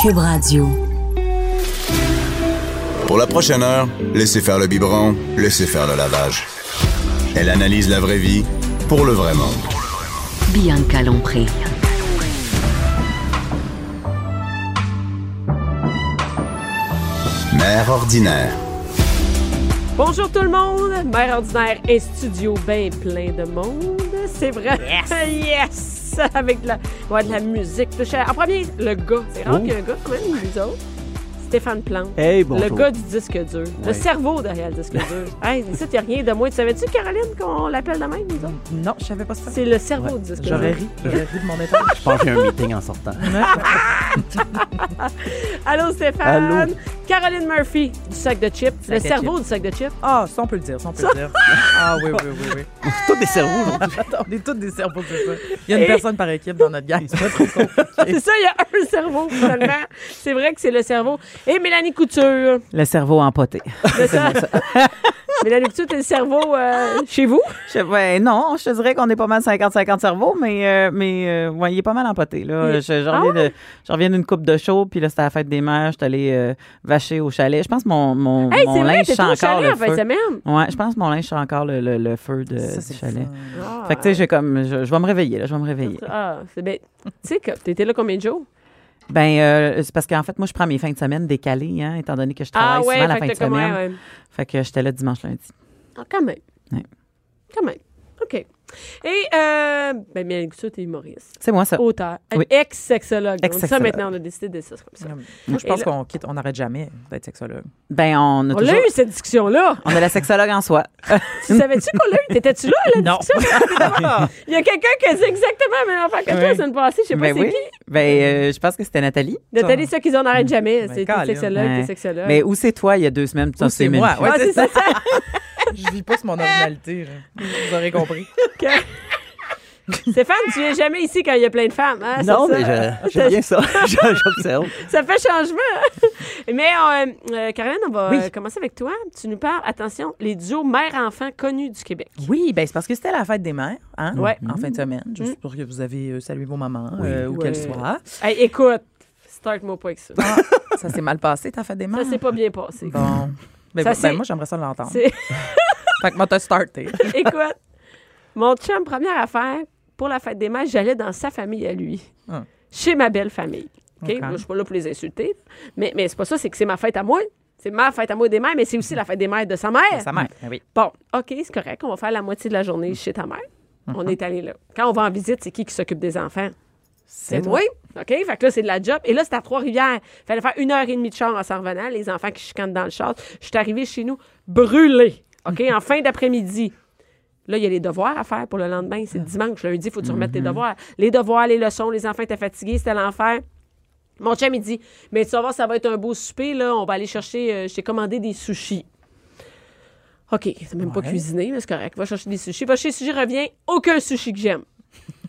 Cube Radio. Pour la prochaine heure, laissez faire le biberon, laissez faire le lavage. Elle analyse la vraie vie pour le vrai monde. Bianca Lompré. Mère ordinaire. Bonjour tout le monde, Mère ordinaire et studio bien plein de monde. C'est vrai. Yes! Avec de la, ouais, de la musique. En premier, le gars. C'est rare qu'il y ait un gars quand même, nous autres. Stéphane Plante. Hey, bonjour. Le gars du disque dur. Le cerveau derrière le disque dur. hey, ici, a rien de moins. Tu savais-tu, Caroline, qu'on l'appelle de même, nous autres? Non, je savais pas ça. C'est le cerveau Ouais. du disque J'aurais dur. ri. J'aurais ri de mon étage. Je pense qu'il y a un meeting en sortant. Allô, Stéphane. Allô. Caroline Murphy du sac de chips. Sac le cerveau du sac de chips. Ah, ça, on peut le dire, ça, on peut le dire. Ah oui, oui, oui, oui. Tous des cerveaux, aujourd'hui. on est tous des cerveaux, c'est ça. Il y a une personne par équipe dans notre gang, c'est pas trop compliqué. C'est ça, il y a un cerveau, finalement. c'est vrai que c'est le cerveau. Et Mélanie Couture. Le cerveau empoté. C'est ça. Mélanie Couture, t'es le cerveau euh, chez vous? Je, ouais, non, je te dirais qu'on est pas mal 50-50 cerveau, mais, euh, mais euh, ouais, il est pas mal empoté. Là. Je, Ah de- je reviens d'une coupe de show, puis là, c'était la fête des mères. Je suis allée euh, vacher au chalet. Je pense que mon, mon, Hey, mon linge au encore chalet le en feu. semaine. Ouais, je pense que mon linge sent encore le, le, le feu de, Ça, du chalet. Ah, Fait que, tu sais, j'ai comme, je, je vais me réveiller, là, je vais me réveiller. Ah, c'est bien. Tu sais t'étais là combien de jours? Ben, euh, c'est parce qu'en fait, moi, je prends mes fins de semaine décalées, hein, étant donné que je travaille Ah, ouais, souvent la fin de semaine. ouais. Fait que j'étais là dimanche, lundi. Ah, quand même. Ouais. Quand même. OK. Et, euh, ben, Mélanie Couture, t'es humoriste, C'est moi, ça. auteur, Oui. ex-sexologue. On dit ça maintenant, on a décidé de ça comme ça. Moi, je Et pense qu'on quitte, on n'arrête jamais d'être sexologue. Ben, on a On toujours... l'a eu, cette discussion-là. On a la sexologue en soi. Tu savais-tu qu'on l'a eu? T'étais-tu là à la Non. discussion? Il y a quelqu'un qui a dit exactement la même affaire que toi la semaine passée. Je sais pas Ben c'est oui. qui. Ben, euh, je pense que c'était Nathalie. Nathalie, ça qu'ils en arrêtent jamais. Ben, C'est t'es sexologue, t'es sexologue. Mais où c'est toi il y a deux semaines? c'est moi, c'est ça. Je vis pas sur mon originalité. là. Vous aurez compris. Stéphane, tu viens jamais ici quand il y a plein de femmes. Hein? Non, mais je- j'aime bien ça. Je- J'observe. Ça fait changement. Mais euh, euh, Caroline, on va Oui. euh, commencer avec toi. Tu nous parles, attention, les duos mère-enfant connus du Québec. Oui, ben c'est parce que c'était la fête des mères, hein? Ouais. En fin de semaine. Je Mm. suis sûre que vous avez euh, salué vos mamans, euh, où Ouais. qu'elles soient. Hey, écoute, start-moi pas avec ça. Ça s'est mal passé, ta fête des mères? Ça s'est pas bien passé. Bon. Ben, Ça, ben, c'est- moi, j'aimerais ça l'entendre. Fait que moi, t'as starté. Écoute, mon chum, première affaire, pour la fête des mères, j'allais dans sa famille à lui, Ah. chez ma belle famille. OK? OK. Moi, je suis pas là pour les insulter, mais, mais c'est pas ça, c'est que c'est ma fête à moi. C'est ma fête à moi des mères, mais c'est aussi la fête des mères de sa mère. Sa mère, ben oui. Bon, OK, c'est correct. On va faire la moitié de la journée chez ta mère. On Uh-huh. est allé là. Quand on va en visite, c'est qui qui s'occupe des enfants? C'est moi. OK? Fait que là, c'est de la job. Et là, c'était à Trois-Rivières. Fallait faire une heure et demie de char en s'en revenant. Les enfants qui chicanent dans le char. Je suis arrivée chez nous brûlée. OK? en fin d'après-midi. Là, il y a les devoirs à faire pour le lendemain. C'est dimanche. Lundi, il faut que tu remettes tes devoirs. Les devoirs, les leçons, les enfants étaient fatigués. C'était l'enfer. Mon chum, il dit Mais tu vas voir, ça va être un beau souper. Là. On va aller chercher. euh, je t'ai commandé des sushis. OK, c'est même pas cuisiné, mais c'est correct. Va chercher des sushis. Va chercher des sushis, reviens. Aucun sushi que j'aime.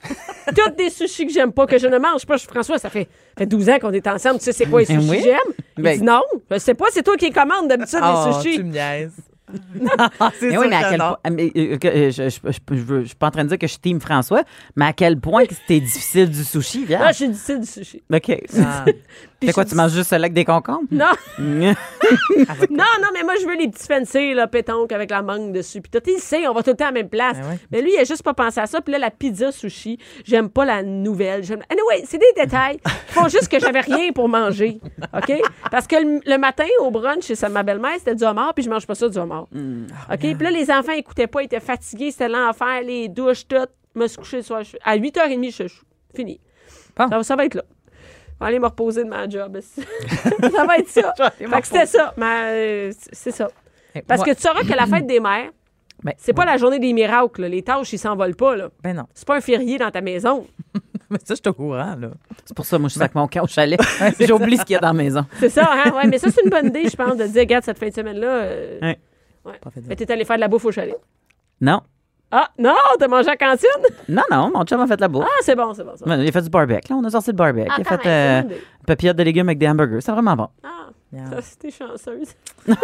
Toutes des sushis que j'aime pas, que je ne mange pas. Je suis François, ça fait, fait 12 ans qu'on est ensemble. Tu sais, c'est quoi les sushis oui. que j'aime? Il Ben- dit non. Je sais pas, c'est toi qui les commandes d'habitude, Oh, les sushis. tu me niaises. c'est Mais oui, mais à que quel non. point. mais, euh, que, euh, je, je, suis pas en train de dire que je team François, mais à quel point que c'était difficile du sushi, viens. Ah, je suis difficile du sushi. OK. Ah. C'est quoi, tu manges juste là avec des concombres? Non, Mm. non, non, mais moi, je veux les petits fancy, là, pétanque avec la mangue dessus. Puis tout, il sait, on va tout le temps à la même place. Ben ouais. Mais lui, il a juste pas pensé à ça. Puis là, la pizza sushi, j'aime pas la nouvelle. J'aime- Anyway, c'est des détails. Ils font juste que j'avais rien pour manger. OK? Parce que le, le matin, au brunch chez ma belle-mère, c'était du homard, puis je mange pas ça, du homard. OK? Puis là, les enfants écoutaient pas, ils étaient fatigués, c'était l'enfer, les douches, tout. Je me suis couché le soir. je- À 8h30, je suis fini. Bon. Ça, ça va être là. Vais aller me reposer de ma job. ça va être ça? Fait que c'était ça. Mais euh, c'est- ça. Eh, Parce que tu sauras que la fête des mères, Ben, c'est pas la journée des miracles. là. Les tâches, ils s'envolent pas. là. Ben non. C'est pas un férié dans ta maison. Mais ça, je suis au courant, là. C'est pour ça, moi, je suis avec mon camp au chalet. J'oublie ce qu'il y a dans la maison. C'est ça, hein? Ouais, mais ça, c'est une bonne idée, je pense, de dire, regarde, cette fin de semaine-là, euh, Ouais. Mais t'es allé faire de la bouffe au chalet. Non. Ah, non, t'as mangé à la cantine? Non, non, mon chum a fait la bouffe. Ah, c'est bon, c'est bon. C'est bon. Ouais, Il a fait du barbecue. Là, on a sorti le barbecue. Ah, il a fait euh, papillotes de légumes avec des hamburgers. C'est vraiment bon. Ah, Yeah. ça, c'était chanceuse.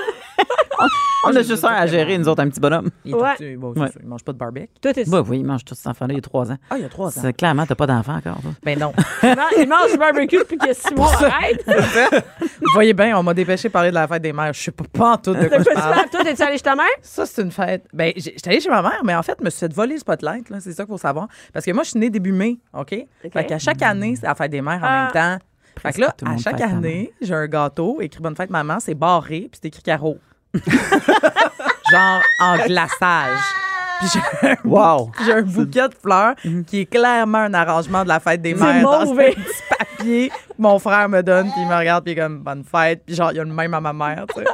On a juste un à gérer, nous autres, un petit bonhomme. Il est Ouais. tout- bon, c'est Ouais. sûr, il mange pas de barbecue. Toi, t'es Bah oui, il mange tous ces enfants-là, il y a trois ans. Ah, il y a trois ans. C'est clairement, t'as pas d'enfant encore. toi. Ben non. Il mange- Il mange du barbecue depuis qu'il y a six mois. Arrête! Vous voyez bien, on m'a dépêché de parler de la fête des mères. Je sais pas, pas en tout de quoi je parle. Toi, t'es-tu allé chez ta mère? Ça, c'est une fête. Ben, j'ai- j'étais allée chez ma mère, mais en fait, je me suis fait voler le spotlight, là. C'est ça qu'il faut savoir. Parce que moi, je suis née début mai, OK? Fait qu'à chaque année, c'est la fête des mères en Ah. même temps. Fait que là, à chaque année, j'ai un gâteau écrit Bonne fête, maman, c'est barré, puis c'est écrit carreau. Genre en glaçage. Puis j'ai un, Wow! j'ai un bouquet de fleurs qui est clairement un arrangement de la fête des C'est mères dans mauvais. un petit papier que mon frère me donne, puis il me regarde, puis il est comme bonne fête, puis genre il y a le même à ma mère, tu sais.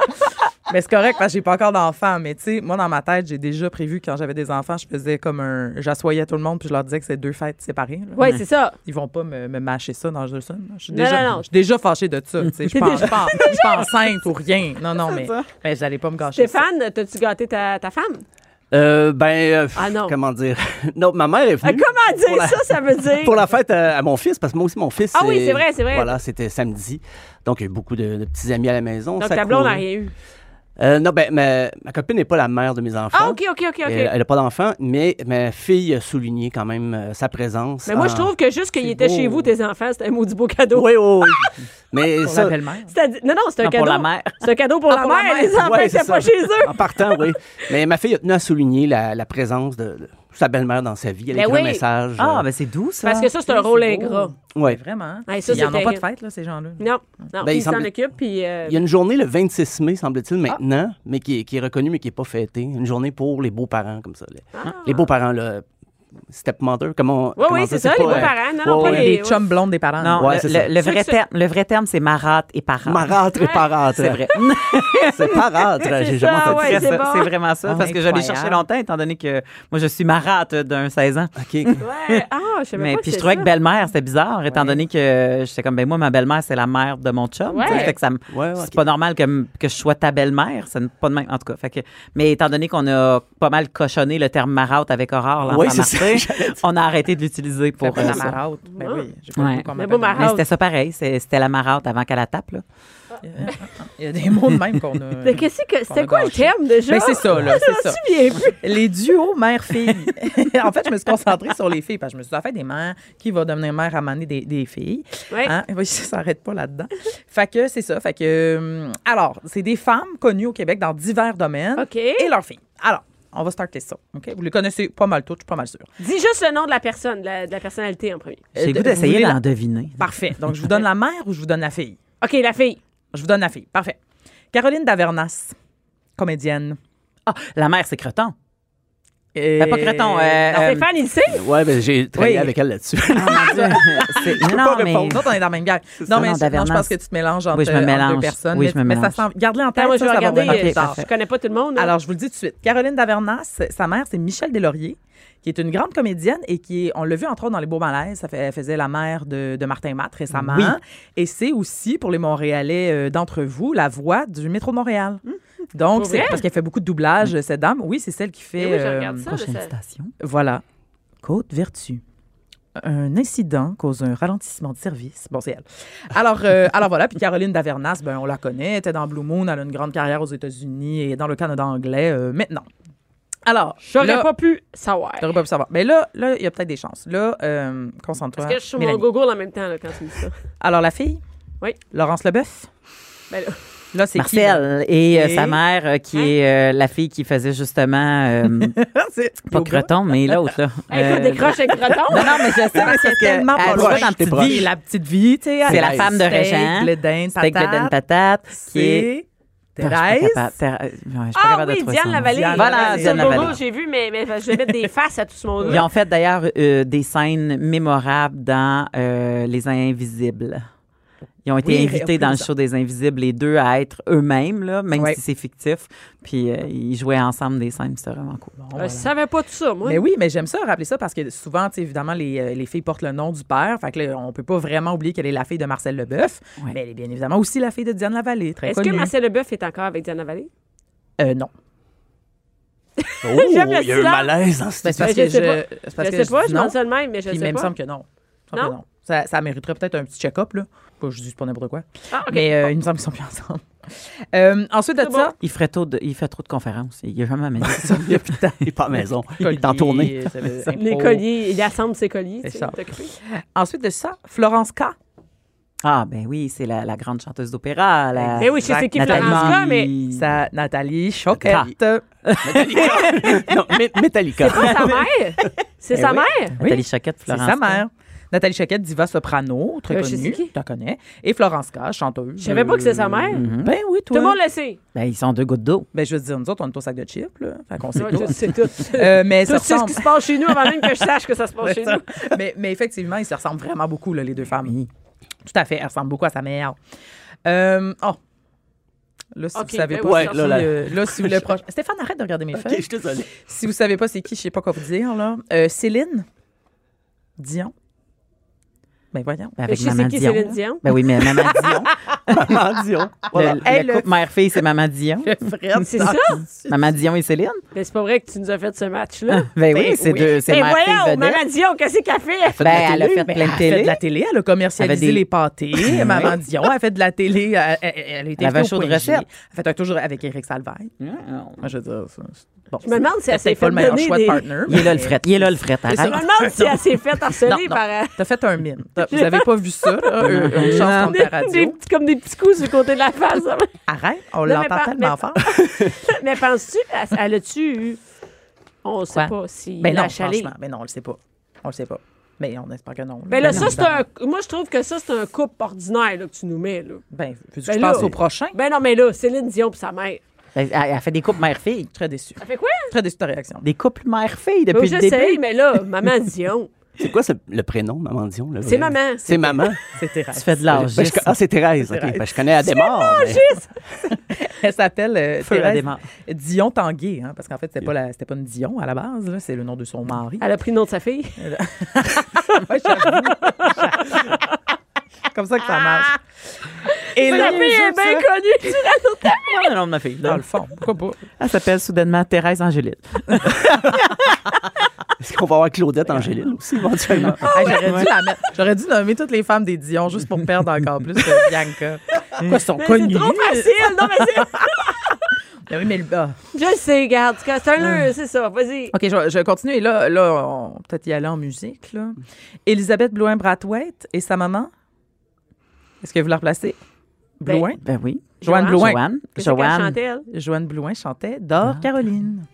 Mais c'est correct parce que j'ai pas encore d'enfants, mais tu sais, moi dans ma tête, j'ai déjà prévu que quand j'avais des enfants, je faisais comme un j'assoyais tout le monde puis je leur disais que c'est deux fêtes séparées. Oui, c'est ça. Ils vont pas me, me mâcher ça dans le là. Je suis Non, déjà, non, non. je suis déjà fâchée de ça. tu sais. Je suis pas, enceinte ou rien. Non, non, mais, mais j'allais pas me gâcher. ça. Stéphane, t'as-tu gâté ta, ta femme? Euh, ben, euh, Ah non. comment dire? non, ma mère est venue. comment dire la- ça, ça veut dire? Pour la fête à, à mon fils, parce que moi aussi, mon fils. Ah oui, euh, c'est vrai, c'est vrai. Voilà, c'était samedi. Donc, il y a eu beaucoup de, de petits amis à la maison. Donc, ça ta blonde n'a rien eu. Euh, non, ben, ma, ma copine n'est pas la mère de mes enfants. Ah, OK, OK, OK, OK. Elle n'a pas d'enfant, mais ma fille a souligné quand même euh, sa présence. Mais moi, je trouve que juste qu'il était beau. chez vous, tes enfants, c'était un maudit beau cadeau. Oui, oui, oui. mais Pour ça, la belle-mère. C'est-à-dire- Non, non, c'est un Non, cadeau. pour la mère. C'est un cadeau pour, Ah, la, pour la mère. mère. Les enfants Ouais, n'étaient c'est pas chez eux. En partant, oui. Mais ma fille a tenu à souligner la, la présence de, de sa belle-mère dans sa vie. Elle a Ben écrit oui. un message. Ah, euh, ben c'est doux, ça. Parce que ça, c'est un Oui, rôle ingrat. ouais. Vraiment. Ah, ça, Ils c'est en ont pas de fête, là, ces gens-là. Non, non, Ben, il il s'en semble- occupe, puis... euh, Il y a une journée le 26 mai, semble-t-il, Ah. maintenant, mais qui est, qui est reconnue, mais qui n'est pas fêtée. Une journée pour les beaux-parents, comme ça. Les, Ah. les beaux-parents, là. Stepmother, comment. Oui, comment oui, c'est ça, les pas, euh, beaux-parents. Non, non, ouais, pas ouais. les... Les chums blondes des parents. Non, Ouais, le, vrai terme, le vrai terme, c'est marâtre et parâtre. Marâtre et parâtre. C'est vrai. C'est parâtre. C'est J'ai jamais entendu ouais, C'est c'est ça, bon. c'est vraiment ça. Parce que je l'ai cherché longtemps, étant donné que moi, je suis marâtre d'un 16 ans. OK. Ouais, ah, je sais pas puis je trouvais que belle-mère, c'était bizarre, étant donné que j'étais comme, ben moi, ma belle-mère, c'est la mère de mon chum. C'est pas normal que, que je sois ta belle-mère. C'est pas de même, en tout cas. Mais étant donné qu'on a pas mal cochonné le terme marâtre avec Aurore, l'enfant Dire. on a arrêté de l'utiliser pour euh, la ça. marâtre. Ben oui. j'ai pas Ouais. Mais. Mais c'était ça pareil. C'était la marâtre avant qu'elle la tape, là. Il y a des mots de même qu'on a. Mais qu'est-ce que... C'était quoi le thème, déjà? Ben, c'est ça, là, c'est Je ça. plus. Les duos mère-fille. en fait, je me suis concentrée sur les filles parce que je me suis dit, en fait, des mères qui va devenir mère à maner des, des filles. Hein? Oui, ça s'arrête pas là-dedans. Fait que c'est ça. Fait que, hum, alors, c'est des femmes connues au Québec dans divers domaines OK. et leurs filles. Alors, on va starter ça. OK? Vous les connaissez pas mal toutes, je suis pas mal sûre. Dis juste le nom de la personne, de la, de la personnalité en premier. J'ai le Euh, goût d'essayer d'en deviner. Parfait. Donc, je vous donne la mère ou je vous donne la fille? OK, la fille. Je vous donne la fille. Parfait. Caroline Davernas, comédienne. Ah, la mère, c'est Creton. Et... Pas Creton, euh, Non, euh, Stéphane, il le sait? Ouais, ben, j'ai travaillé Oui. avec elle là-dessus. Ah, mon Dieu. C'est- peux non, pas mais. répondre. Nous autres, on est dans la même guerre. Non, mais Non, je, non, je pense que tu te mélanges entre, Oui, je me entre mélange. deux personnes. Oui, mais, je me mais ça mélange. s'en- garde-les en Attends, tête, moi, ça, je vais ça va regarder. vraiment euh, plus tard. je connais pas tout le monde. là. Alors, je vous le dis tout de suite. Caroline Davernas, sa mère, c'est Michel Deslauriers, qui est une grande comédienne et qui est, on l'a vu entre autres dans Les Beaux Malaises, ça fait, elle faisait la mère de, de Martin Matt récemment. Oui. Et c'est aussi, pour les Montréalais euh, d'entre vous, la voix du métro de Montréal. Donc, Pour c'est parce qu'elle fait beaucoup de doublage, cette dame. Oui, c'est celle qui fait. Oui, je euh, ça. Prochaine je station. voilà. Côte Vertu. Un incident cause un ralentissement de service. Bon, c'est elle. Alors, euh, alors voilà. Puis Caroline Davernas, ben, on la connaît. Elle était dans Blue Moon. Elle a une grande carrière aux États-Unis et dans le Canada anglais euh, maintenant. Alors, J'aurais là, pas pu savoir. T'aurais pas pu savoir. Mais là, là, il y a peut-être des chances. Là, euh, concentre-toi. Parce que je suis sur Mélanie. mon Google en même temps là, quand tu me dis ça. Alors, la fille? Oui. Laurence Leboeuf? Ben là, Là, c'est qui? là? Marcel et, euh, Et- sa mère, euh, qui Hein? est euh, la fille qui faisait justement, euh, c'est pas Yoga. Creton, mais l'autre. là. hey, toi, Euh, décroche avec Breton. Non, non, mais je sais, mais c'est tellement jouait loin. dans Petite proche. Vie. la petite vie, tu sais. C'est la femme de steak, Régent. Steak, patate. patate, qui est... C'est Ah, je suis pas Thérèse? capable. Thérèse- ouais, je suis pas Ah de oui, Diane. Lavallée. Diane Voilà, Diane Lavallée. j'ai vu, mais, mais je vais mettre des faces à tout ce Ils monde-là. ont fait d'ailleurs euh, des scènes mémorables dans euh, Les Invisibles. Ils ont été Oui, invités dans le show des Invisibles, les deux, à être eux-mêmes, là, même Ouais. si c'est fictif. Puis euh, ils jouaient ensemble des scènes, c'était vraiment cool. Bon, Euh, voilà. Je savais pas tout ça, moi. Mais oui, mais j'aime ça, rappeler ça, parce que souvent, évidemment, les, euh, les filles portent le nom du père. Fait que là, on peut pas vraiment oublier qu'elle est la fille de Marcel Leboeuf. Ouais. Mais elle est bien évidemment aussi la fille de Diane Lavallée, très Est-ce connue. que Marcel Leboeuf est encore avec Diana Vallée? Euh, non. Oh, il y a eu un silence. malaise dans cette parce je que sais je, je sais pas, je non. demande ça le même, mais je Puis, sais mais il me pas. semble que non. Il me semble que non. Ça, ça mériterait peut-être un petit check-up, là. Pas, je dis pas n'importe quoi. Ah, OK. Mais euh, il me semble qu'ils sont plus ensemble. Euh, ensuite de C'est ça, Il, ferait trop de, il fait trop de conférences. Il n'y a jamais amené. Il n'y a plus de temps. Il n'est pas à la maison. Il est en tournée. Les colliers, il assemble ses colliers. C'est ça. Ensuite de ça, Florence K. Ah, ben oui, c'est la, la grande chanteuse d'opéra. La... Ben oui, je sais c'est qui Nathalie- Florence K, mais Ça, Nathalie Choquette. non, mais Metallica. pas sa mère? C'est Ben sa oui. mère? Nathalie Choquette, C'est Florence. sa mère. Nathalie Choquette, diva soprano, très Euh, je connue, tu la connais. Et Florence K, chanteuse. Je savais pas que c'est sa mère. Mhm. Ben oui, Tout toi. le monde le sait. Ben, ils sont deux gouttes d'eau. Ben, je veux dire, nous autres, on est au sac de chips, là. Fait qu'on sait tout. je sais tout. Euh, mais Tout ça ce qui se passe chez nous avant même que je sache que ça se passe chez C'est ça. nous. mais, mais effectivement, ils se ressemblent vraiment beaucoup, là, les deux femmes. Tout à fait. Elles ressemblent beaucoup à sa mère. Euh, oh. Là, si Ok, vous savez ben pas, c'est Ouais, là, là. euh, là, si vous le proche. Stéphane, arrête de regarder mes Ok, je feuilles. suis désolé. Si vous savez pas c'est qui, je sais pas quoi vous dire, là. Euh, Céline Dion. Ben voyons. Ben, Mais avec je sais Maman qui Dion. Céline là. Dion. Ben oui, mais Maman Dion. Maman Dion. Voilà. Le, Hey, le le- couple mère-fille, c'est Maman Dion. C'est ça? Maman Dion et Céline? Mais c'est pas vrai que tu nous as fait ce match-là. Ben oui, Ben c'est oui. deux, c'est mère-fille voyons. Maman Dion, qu'est-ce qu'elle fait? Ben, elle a fait Ben, plein elle de a fait télé. de la télé, elle a commercialisé Elle des- les pâtés. Maman Dion, elle a fait de la télé. Elle, elle, elle a été Elle avait un show de recettes. Elle a fait un toujours avec Éric Salvaille. Moi, je veux dire, bon, Je me demande si elle c'est s'est fait le meilleur choix des- de partner. Il est là le fret. Il est là le fret. Je me demande si elle s'est fait harceler Non, non. par... euh, T'as fait un mime. Vous avez pas vu ça, là, une, chance radio. comme des petits coups sur le côté de la face. Arrête, on mais l'entend tellement mais- fort. mais penses-tu, elle, a-tu eu... On ne sait pas si Ben non, franchement, mais non, on le sait pas. On le sait pas. Mais on espère que non. Ben là, Ben ça, c'est un... Moi, je trouve que ça, c'est un couple ordinaire là, que tu nous mets. Là. Ben, veux-tu que Ben je là- passe au prochain? Ben non, mais là, Céline Dion et sa mère. Elle, elle fait des couples mère-fille. Très déçu. Ça fait quoi? Très déçu de ta réaction. Des couples mère-fille Ben, depuis je le sais, début. mais là, Maman Dion. C'est quoi ce- le prénom, Maman Dion? C'est maman. C'est maman? C'est Thérèse. Tu fais de Ben, je- l'âgisme. ah, c'est Thérèse. OK. Thérèse. Ben, je connais Adémar. mais- Elle s'appelle euh, Thérèse démarre. Dion Tanguay, hein, parce qu'en fait, c'était pas, la- c'était pas une Dion à la base, là, c'est le nom de son mari. Elle a pris le nom de sa fille. J'avoue. Comme ça que ça marche. Et La là, fille est bien connue. tu l'as- le nom de ma fille. dans le fond, pourquoi pas? Elle s'appelle soudainement Thérèse Angélite. Est-ce qu'on va avoir Claudette Angéline aussi, éventuellement? Hey, j'aurais, dû la mettre- j'aurais dû nommer toutes les femmes des Dion juste pour perdre encore plus que Bianca. Quoi, ils sont Mais connus. C'est trop facile. Non, mais c'est... Ben oui, mais le- ah. Je sais, regarde. C'est un... C'est ça. Vas-y. OK, je, vais continuer. Là, là on va peut-être y aller en musique. Là. Elisabeth Blouin-Brathwaite et sa maman? Est-ce que vous la replacez? Ben, Blouin? Ben oui. Joanne Joanne. Blouin. Joanne. Joanne. chantait, elle? Joanne Blouin chantait Dors Caroline.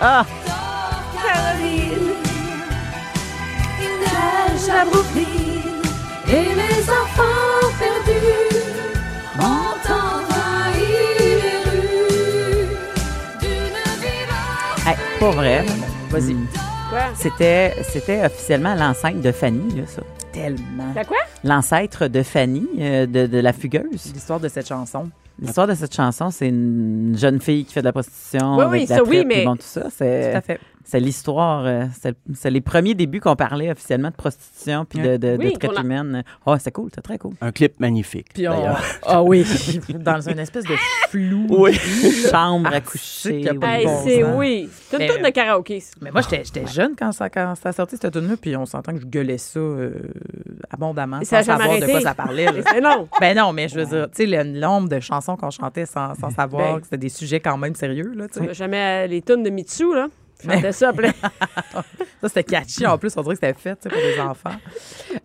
Ah! Et les enfants perdus ont envahi les rues d'une vivante. Hey, pas vrai. Vas-y. Hmm. C'était, c'était officiellement l'ancêtre de Fanny, là, ça. Tellement. Quoi? L'ancêtre de Fanny, euh, de, de la fugueuse. L'histoire de cette chanson. L'histoire de cette chanson, c'est une jeune fille qui fait de la prostitution. Oui, oui, la ça, oui, traite, mais- bon, tout ça, Tout c'est, à fait. C'est l'histoire. euh, c'est, les premiers débuts qu'on parlait officiellement de prostitution puis de, de, de Oui, traite a- humaine. Oh, c'est cool, c'est très cool. Un clip magnifique, Puis on... d'ailleurs. Ah oui, dans une espèce de flou. Oui. Chambre à Ah, coucher. c'est bon oui. C'est une tourne de karaoké. Mais moi, j'étais j'étais jeune quand ça, quand ça a sorti, cette tune-là, puis on s'entend que je gueulais ça euh, abondamment, Et sans ça savoir de quoi ça parlait. Mais non. ben non, mais je veux dire, tu sais, le nombre de chansons qu'on chantait sans, sans savoir Ben. que c'était des sujets quand même sérieux, là. Jamais les tunes de Mitsu, là. Chantait ça plein. Ça, c'était catchy. En plus, on dirait que c'était fait pour des enfants.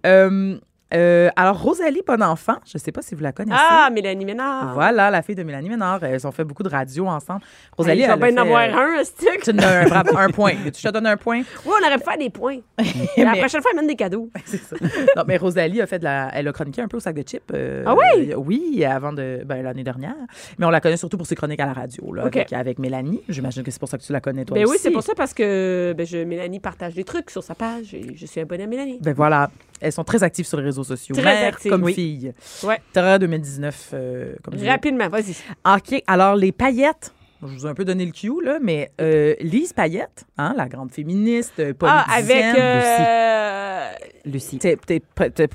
Euh, euh, alors, Rosalie Bonenfant, je ne sais pas si vous la connaissez. Ah, Mélanie Ménard. Voilà, la fille de Mélanie Ménard. Elles ont fait beaucoup de radio ensemble. Rosalie, va elle bien a en fait, avoir euh, un, stick. Tu donnes un, un point. Tu te donnes un point? Oui, on aurait pu faire des points. La Mais- prochaine fois, elle mène des cadeaux. C'est ça. Non, mais Rosalie a fait de la. Elle a chroniqué un peu au sac de chips. euh, Ah oui? euh, oui, avant de. Ben, l'année dernière. Mais on la connaît surtout pour ses chroniques à la radio, là, avec, avec Mélanie. J'imagine que c'est pour ça que tu la connais, toi Ben oui, aussi. c'est pour ça parce que ben, je, Mélanie partage des trucs sur sa page et je suis abonnée à Mélanie. Ben voilà. Elles sont très actives sur les réseaux sociaux. Très Mère actives, comme oui. fille. Ouais. Terreur 2019. euh, comme. Rapidement, vas-y. OK. Alors, les paillettes. Je vous ai un peu donné le cue, là, mais euh, Lise Payette, hein, la grande féministe, euh, Ah, avec politicienne, euh, Lucie. t'es- t'es- t'es- t'es-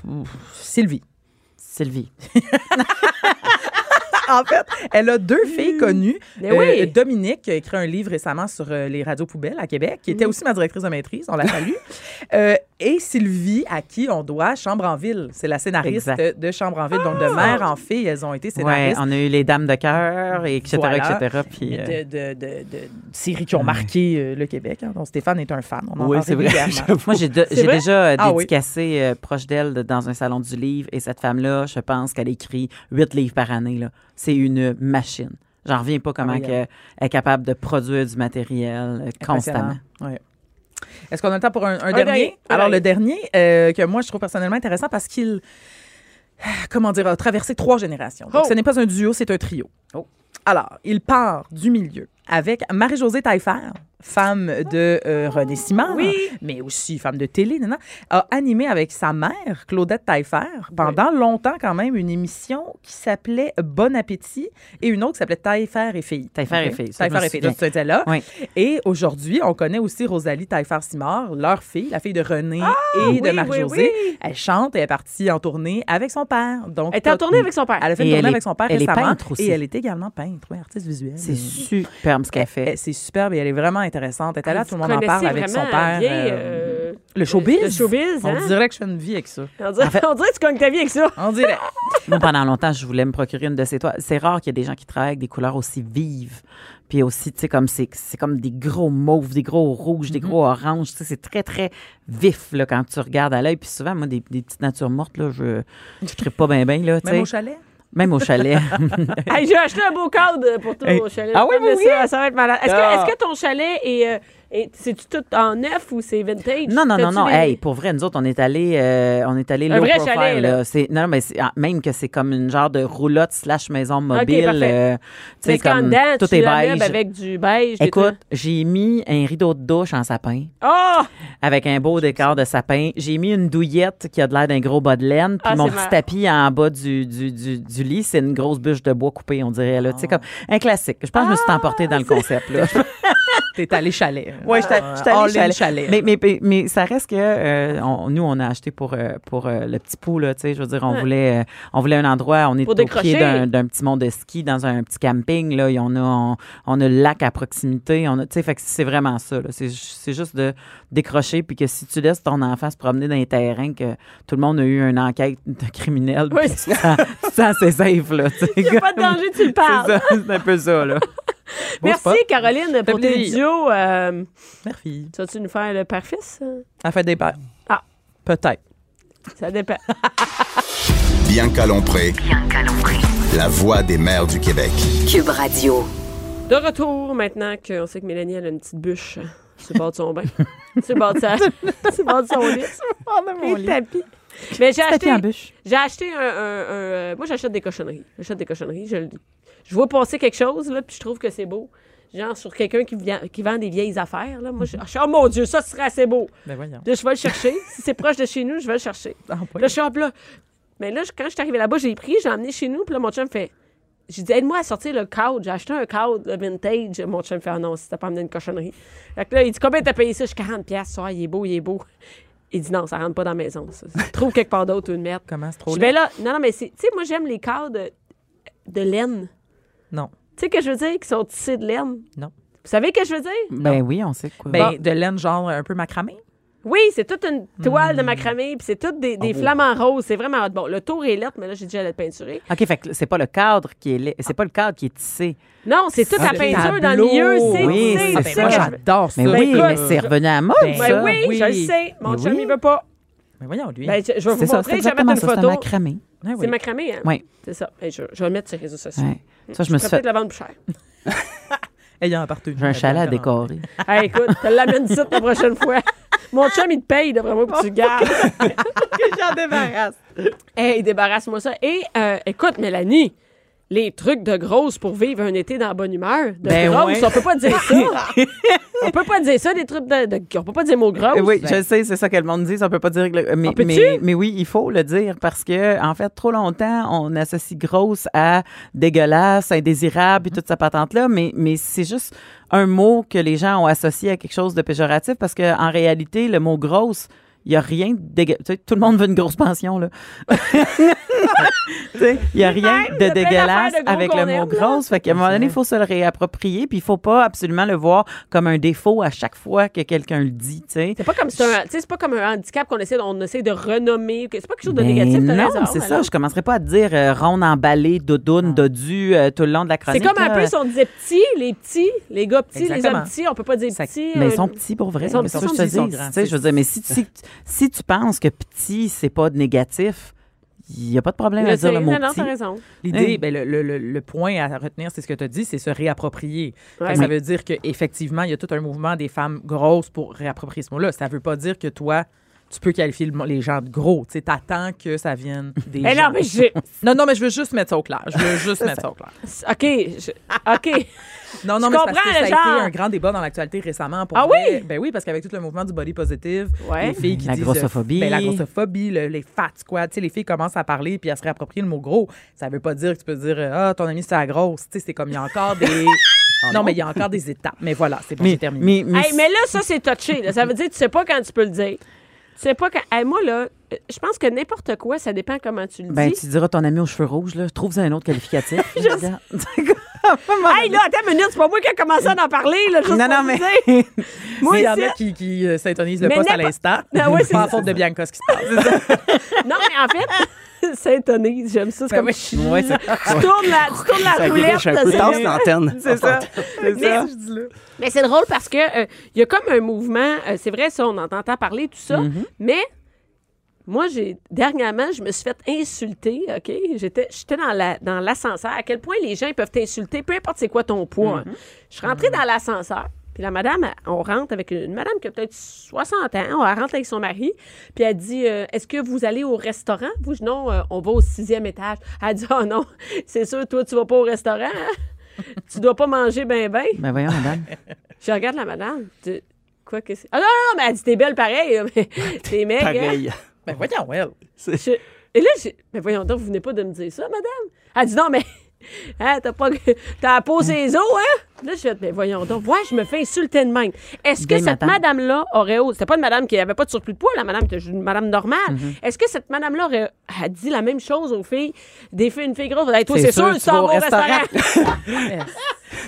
Sylvie. Sylvie. en fait, elle a deux filles connues. Mais Euh, oui. Dominique, qui a écrit un livre récemment sur euh, les radios poubelles à Québec, qui était aussi ma directrice de maîtrise, on l'a salué. Euh, et Sylvie, à qui on doit Chambre en ville. C'est la scénariste Exact. de Chambre en ville. Donc, de Ah! mère en fille, elles ont été Ouais, scénaristes. on a eu les Dames de cœur, et etc., Voilà. etc. Puis, de, de, de, de séries qui ont marqué le Québec. hein, dont Stéphane est un fan. On en Oui, c'est vrai. Moi, j'ai déjà Ah oui. dédicacé proche d'elle de- dans un salon du livre et cette femme-là, je pense qu'elle écrit huit livres par année. là. C'est une machine. J'en reviens pas comment Ah qu'elle est capable de produire du matériel euh, constamment. Est-ce qu'on a le temps pour un, un dernier? Alors, le dernier, euh, que moi, je trouve personnellement intéressant parce qu'il, comment dire, a traversé trois générations. Donc, Oh. ce n'est pas un duo, c'est un trio. Alors, il part du milieu avec Marie-Josée Taillefer, femme de euh, René Simard, Oui. mais aussi femme de télé, nan, nan, a animé avec sa mère, Claudette Taillefer, pendant longtemps quand même, une émission qui s'appelait Bon Appétit et une autre qui s'appelait Taillefer et filles. Taillefer et filles, Taillefer et filles, donc, c'était là. Oui. Et aujourd'hui, on connaît aussi Rosalie Taillefer-Simard, leur fille, la fille de René et oui, de oui. Elle chante et est partie en tournée avec son père. Donc, Elle était en tournée avec son père. Elle a fait Et une tournée est- avec son père elle est récemment. peintre aussi. Et elle est également peintre, oui, artiste visuelle. C'est superbe ce qu'elle fait. C'est superbe et elle est vraiment intéressante. Elle était là, tout le monde en parle avec son père. euh, euh, le showbiz. le showbiz, hein? On dirait que je fais une vie avec ça. On dirait, on dirait que tu cognes ta vie avec ça. On dirait. Moi, pendant longtemps, je voulais me procurer une de ces toiles. C'est rare qu'il y ait des gens qui travaillent avec des couleurs aussi vives. Puis aussi, tu sais, comme c'est, c'est comme des gros mauves, des gros rouges, Mm-hmm. des gros oranges. Tu sais, c'est très, très vif, là, quand tu regardes à l'œil. Puis souvent, moi, des, des petites natures mortes, là, je ne tripe pas bien, bien, Même au chalet? Même au chalet. Hey, j'ai acheté un beau cadre pour ton Hey. chalet. Ah oui, Comme oui, ça, ça va être malade. Est-ce que, Ah. est-ce que ton chalet est. est- C'est-tu tout en neuf ou c'est vintage? Non, non, non, non. Hey, pour vrai, nous autres, on est allés, euh, on est allés low vrai profile. chalet, là. Non, mais ah, même que c'est comme une genre de roulotte slash maison mobile. parfait. euh, Mais comme dedans, tout tu est beige. avec du beige. Écoute, j'ai mis un rideau de douche en sapin Oh! avec un beau décor de sapin. J'ai mis une douillette qui a de l'air d'un gros bas de laine. Puis Ah, mon petit tapis en bas du, du, du, du lit, c'est une grosse bûche de bois coupée, on dirait. Là. Tu sais, comme un classique. Je pense que je me suis emportée dans le concept. Là. T'es allé chalet. Oui, in chalet. Mais, mais, mais, mais ça reste que euh, on- nous, on a acheté pour, euh, pour euh, le petit pot, là, tu sais, je veux dire, on, Ouais. voulait, euh, on voulait un endroit, on est Pour au pied d'un d'un petit mont de ski, dans un petit camping, là, et on a, on, on a le lac à proximité, on a, tu sais, fait que c'est vraiment ça, c'est c'est juste de décrocher, puis que si tu laisses ton enfant se promener dans les terrains, que tout le monde a eu une enquête de criminel, Oui, puis tu te sens- tu te sens assez safe, là. Il n'y a pas de danger, tu le parles. C'est c'est un peu ça, là. Merci, spot. Caroline, pour tes plaisir. duos. Euh, Merci. tu vas-tu nous faire le père-fils? Elle fait des pères. Ah. Peut-être. Ça dépend. Bianca Lompré, Bianca Lompré. la voix des mères du Québec. Cube Radio. De retour, maintenant qu'on sait que Mélanie elle a une petite bûche sur le bord de son bain. sur le bord de, sa... sur le bord de son lit. Et tapis. Mais j'ai acheté, en bûche? j'ai acheté un, un- un, euh, Moi, j'achète des cochonneries. J'achète des cochonneries. Je, le- je vois passer quelque chose, là, puis je trouve que c'est beau. Genre sur quelqu'un qui, qui vend des vieilles affaires. Là. Moi, je, je suis, oh mon Dieu, ça serait assez beau. Ben voyons. Là, je vais le chercher. si c'est proche de chez nous, je vais le chercher. Ah, Puis Là. Mais là, quand je suis arrivée là-bas, j'ai pris, j'ai emmené chez nous. Puis là, mon chum fait. J'ai dit, aide-moi à sortir le cadre. J'ai acheté un cadre le vintage. Mon chum fait, ah non, si t'as pas amené une cochonnerie. Fait que là, il dit, combien t'as payé ça? Je dis, 40 pièces. il est beau, il est beau. Il dit, non, ça rentre pas dans la maison. Ça. Trouve quelque part d'autre une merde. Comment? C'est trop Je vais là. Non, non, mais. Tu sais, moi, j'aime les cadres de, de laine. Non. Tu sais que je veux dire, qui sont tissés de laine? Non. Vous savez que je veux dire? Ben oui, on sait quoi. Ben, de laine genre un peu macramé. Oui, c'est toute une toile de Hmm. macramé, puis c'est toutes des, Oh. des flamants roses. C'est vraiment hot. Bon, le tour est lettre, mais là, j'ai déjà la peinturer. OK, fait que c'est pas le cadre qui est c'est pas le cadre qui est tissé. Non, c'est toute la le peinture dans le milieu. C'est Oui, Ah, ben, moi, j'adore ça. Mais oui, écoute, mais c'est revenu à la mode, Ben, Ben ça. oui, oui. je le sais. Mon Mais chum, oui. il veut pas. Mais voyons, lui. Ben, je je vais vous C'est ça, montrer. c'est Je vais mettre exactement une ça, c'est macramé. Ah oui. C'est macramé, hein? Oui. C'est ça. Je, je vais le mettre sur les réseaux sociaux. Ça, je me suis fait. peut-être la vendre plus cher. Ayant appartenu. J'ai un chalet à décorer. Hey, écoute, te l'amène ici la prochaine fois. Mon chum, il te paye, d'après moi, pour que tu le gardes. J'en débarrasse. Hey, débarrasse-moi ça. Et, euh, écoute, Mélanie, les trucs de grosse pour vivre un été dans la bonne humeur. De Ben grosse, ouais. on peut pas dire ça. on peut pas dire ça, des trucs de. de- on peut pas dire mot grosse. Euh, Oui, je sais, c'est ça que le monde dit. On peut pas dire. mais, mais, mais oui, il faut le dire parce que, en fait, trop longtemps, on associe grosse à dégueulasse, indésirable et toute cette patente-là. Mais, mais c'est juste un mot que les gens ont associé à quelque chose de péjoratif parce que en réalité, le mot grosse, il n'y a rien de dégueu- tu sais, tout le monde veut une grosse pension, là. Il n'y a rien de dégueulasse de avec le mot grosse. Fait qu'à un moment donné, il faut se le réapproprier. Puis il faut pas absolument le voir comme un défaut à chaque fois que quelqu'un le dit. C'est pas comme c'est c'est pas comme un handicap qu'on essaie, on essaie de renommer. C'est pas quelque chose de Ben négatif, t'as non, raison, c'est ça. Je commencerai pas à te dire euh, ronde emballée, doudoune, dodu euh, tout le long de la C'est chronique. comme un peu si on disait petits, les petits, les gars petits, les hommes petits, on peut pas dire petits. Mais euh, ils sont petits pour vrai. Ils sont petits, que je te dis? veux dire, mais si, si, si tu penses que petit, c'est pas négatif, il n'y a pas de problème Je à dire le mot non, non, petit. raison. L'idée, ben, le, le- le- point à retenir, c'est ce que tu as dit, c'est se réapproprier. Fait. Ça veut dire qu'effectivement, il y a tout un mouvement des femmes grosses pour réapproprier ce mot-là. Ça veut pas dire que toi, tu peux qualifier les gens de gros. Tu t'attends que ça vienne des Mais gens. non, mais j'ai. Non, non, mais je veux juste mettre ça au clair. Je veux juste mettre ça au clair. OK. je- OK. Non, non, Tu mais c'est parce que ça a été un grand débat dans l'actualité récemment. Pour Ah vrai. oui? Ben oui, parce qu'avec tout le mouvement du body positive, Ouais. les filles qui La disent... grossophobie. Ben, la grossophobie, le- les fat squats, tu sais, les filles commencent à parler puis à se réapproprier le mot gros. Ça veut pas dire que tu peux dire « Ah, ton ami, c'est la grosse ». Tu sais, c'est comme il y a encore des... non, mais il y a encore des étapes. Mais voilà, c'est bon, j'ai terminé. mais, mais, Hey, mais là, ça, c'est touché. là. Ça veut dire que tu sais pas quand tu peux le dire. Tu sais pas quand. Hey, moi, là, euh, je pense que n'importe quoi, ça dépend comment tu le ben, dis. tu diras ton ami aux cheveux rouges, là. Trouve un autre qualificatif. Regarde. Hey, là, attends une minute, c'est pas moi qui ai commencé à en parler, là. juste non, non, mais. Moi, il y en a qui, qui euh, s'intonisent le Mais poste à l'instant. Ah ouais, c'est pas à faute de Bianca, ce qui se passe. Non, mais en fait, étonné. J'aime ça. C'est Ben comme. Tu Ouais, c'est- tournes la, tu tournes la Ça roulette. griche un peu c'est- tasse l'antenne. C'est ça. C'est Mais- ça. Mais c'est drôle parce que euh, il y a comme un mouvement, euh, c'est vrai ça, on en entend parler tout ça, Mm-hmm. mais moi j'ai dernièrement, je me suis fait insulter, OK? J'étais j'étais dans la dans l'ascenseur, à quel point les gens ils peuvent t'insulter peu importe c'est quoi ton poids. Mm-hmm. hein. Je suis rentrée dans l'ascenseur. Puis la madame, on rentre avec une madame qui a peut-être 60 ans, on rentre avec son mari, puis elle dit euh, Est-ce que vous allez au restaurant? Vous, je- non, euh, on va au sixième étage. Elle dit Oh non, c'est sûr, toi, tu vas pas au restaurant, hein? tu dois pas manger ben ben. Ben, voyons, madame. Je regarde la madame. je dis, Quoi que c'est? Ah non, non, mais elle dit, t'es belle pareil. t'es maigre. hein? Pareil. Ben voyons, well. Je- Et là, j'ai. Mais voyons donc, vous venez pas de me dire ça, madame? Elle dit, non, mais. Hein, t'as pas. T'as posé les os, hein? Là, je fais, mais voyons donc. Ouais, je me fais insulter de même. Est-ce que cette madame. madame-là aurait. osé- C'était pas une madame qui avait pas de surplus de poids, la madame une madame normale. Mm-hmm. Est-ce que cette madame-là aurait a dit la même chose aux filles? Des filles, une fille grosse, hey, toi, C'est c'est sûr, sûr, tu vas au restaurant. Mais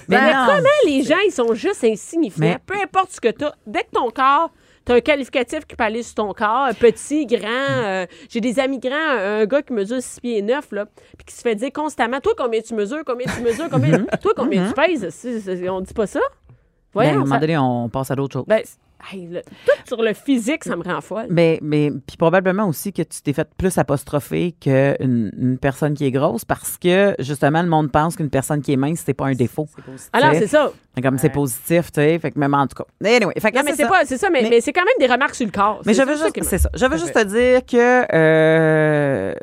Mais comment les gens, ils sont juste insignifiants? Mais- Peu importe ce que tu as. Dès que ton corps, tu as un qualificatif qui peut aller sur ton corps, petit, grand. euh, J'ai des amis grands, un gars qui mesure 6 pieds 9, là, puis qui se fait dire constamment Toi, combien tu mesures Combien tu mesures Combien... Toi, combien tu pèses C'est- c'est- On dit pas ça Ben, à un Voyons. moment donné, on passe à d'autres choses. Ben, hey, le- Tout sur le physique, ça me rend folle. Mais, mais puis probablement aussi que tu t'es fait plus apostropher qu'une une personne qui est grosse parce que justement le monde pense qu'une personne qui est mince c'est pas un défaut. Alors, sais. c'est ça. Comme c'est positif, tu sais, fait que même en tout cas. Anyway, fait que Non, mais c'est pas, c'est ça, mais, Mais- mais c'est quand même des remarques sur le corps. Mais C'est je veux juste, c'est ça. Je veux juste te dire que euh,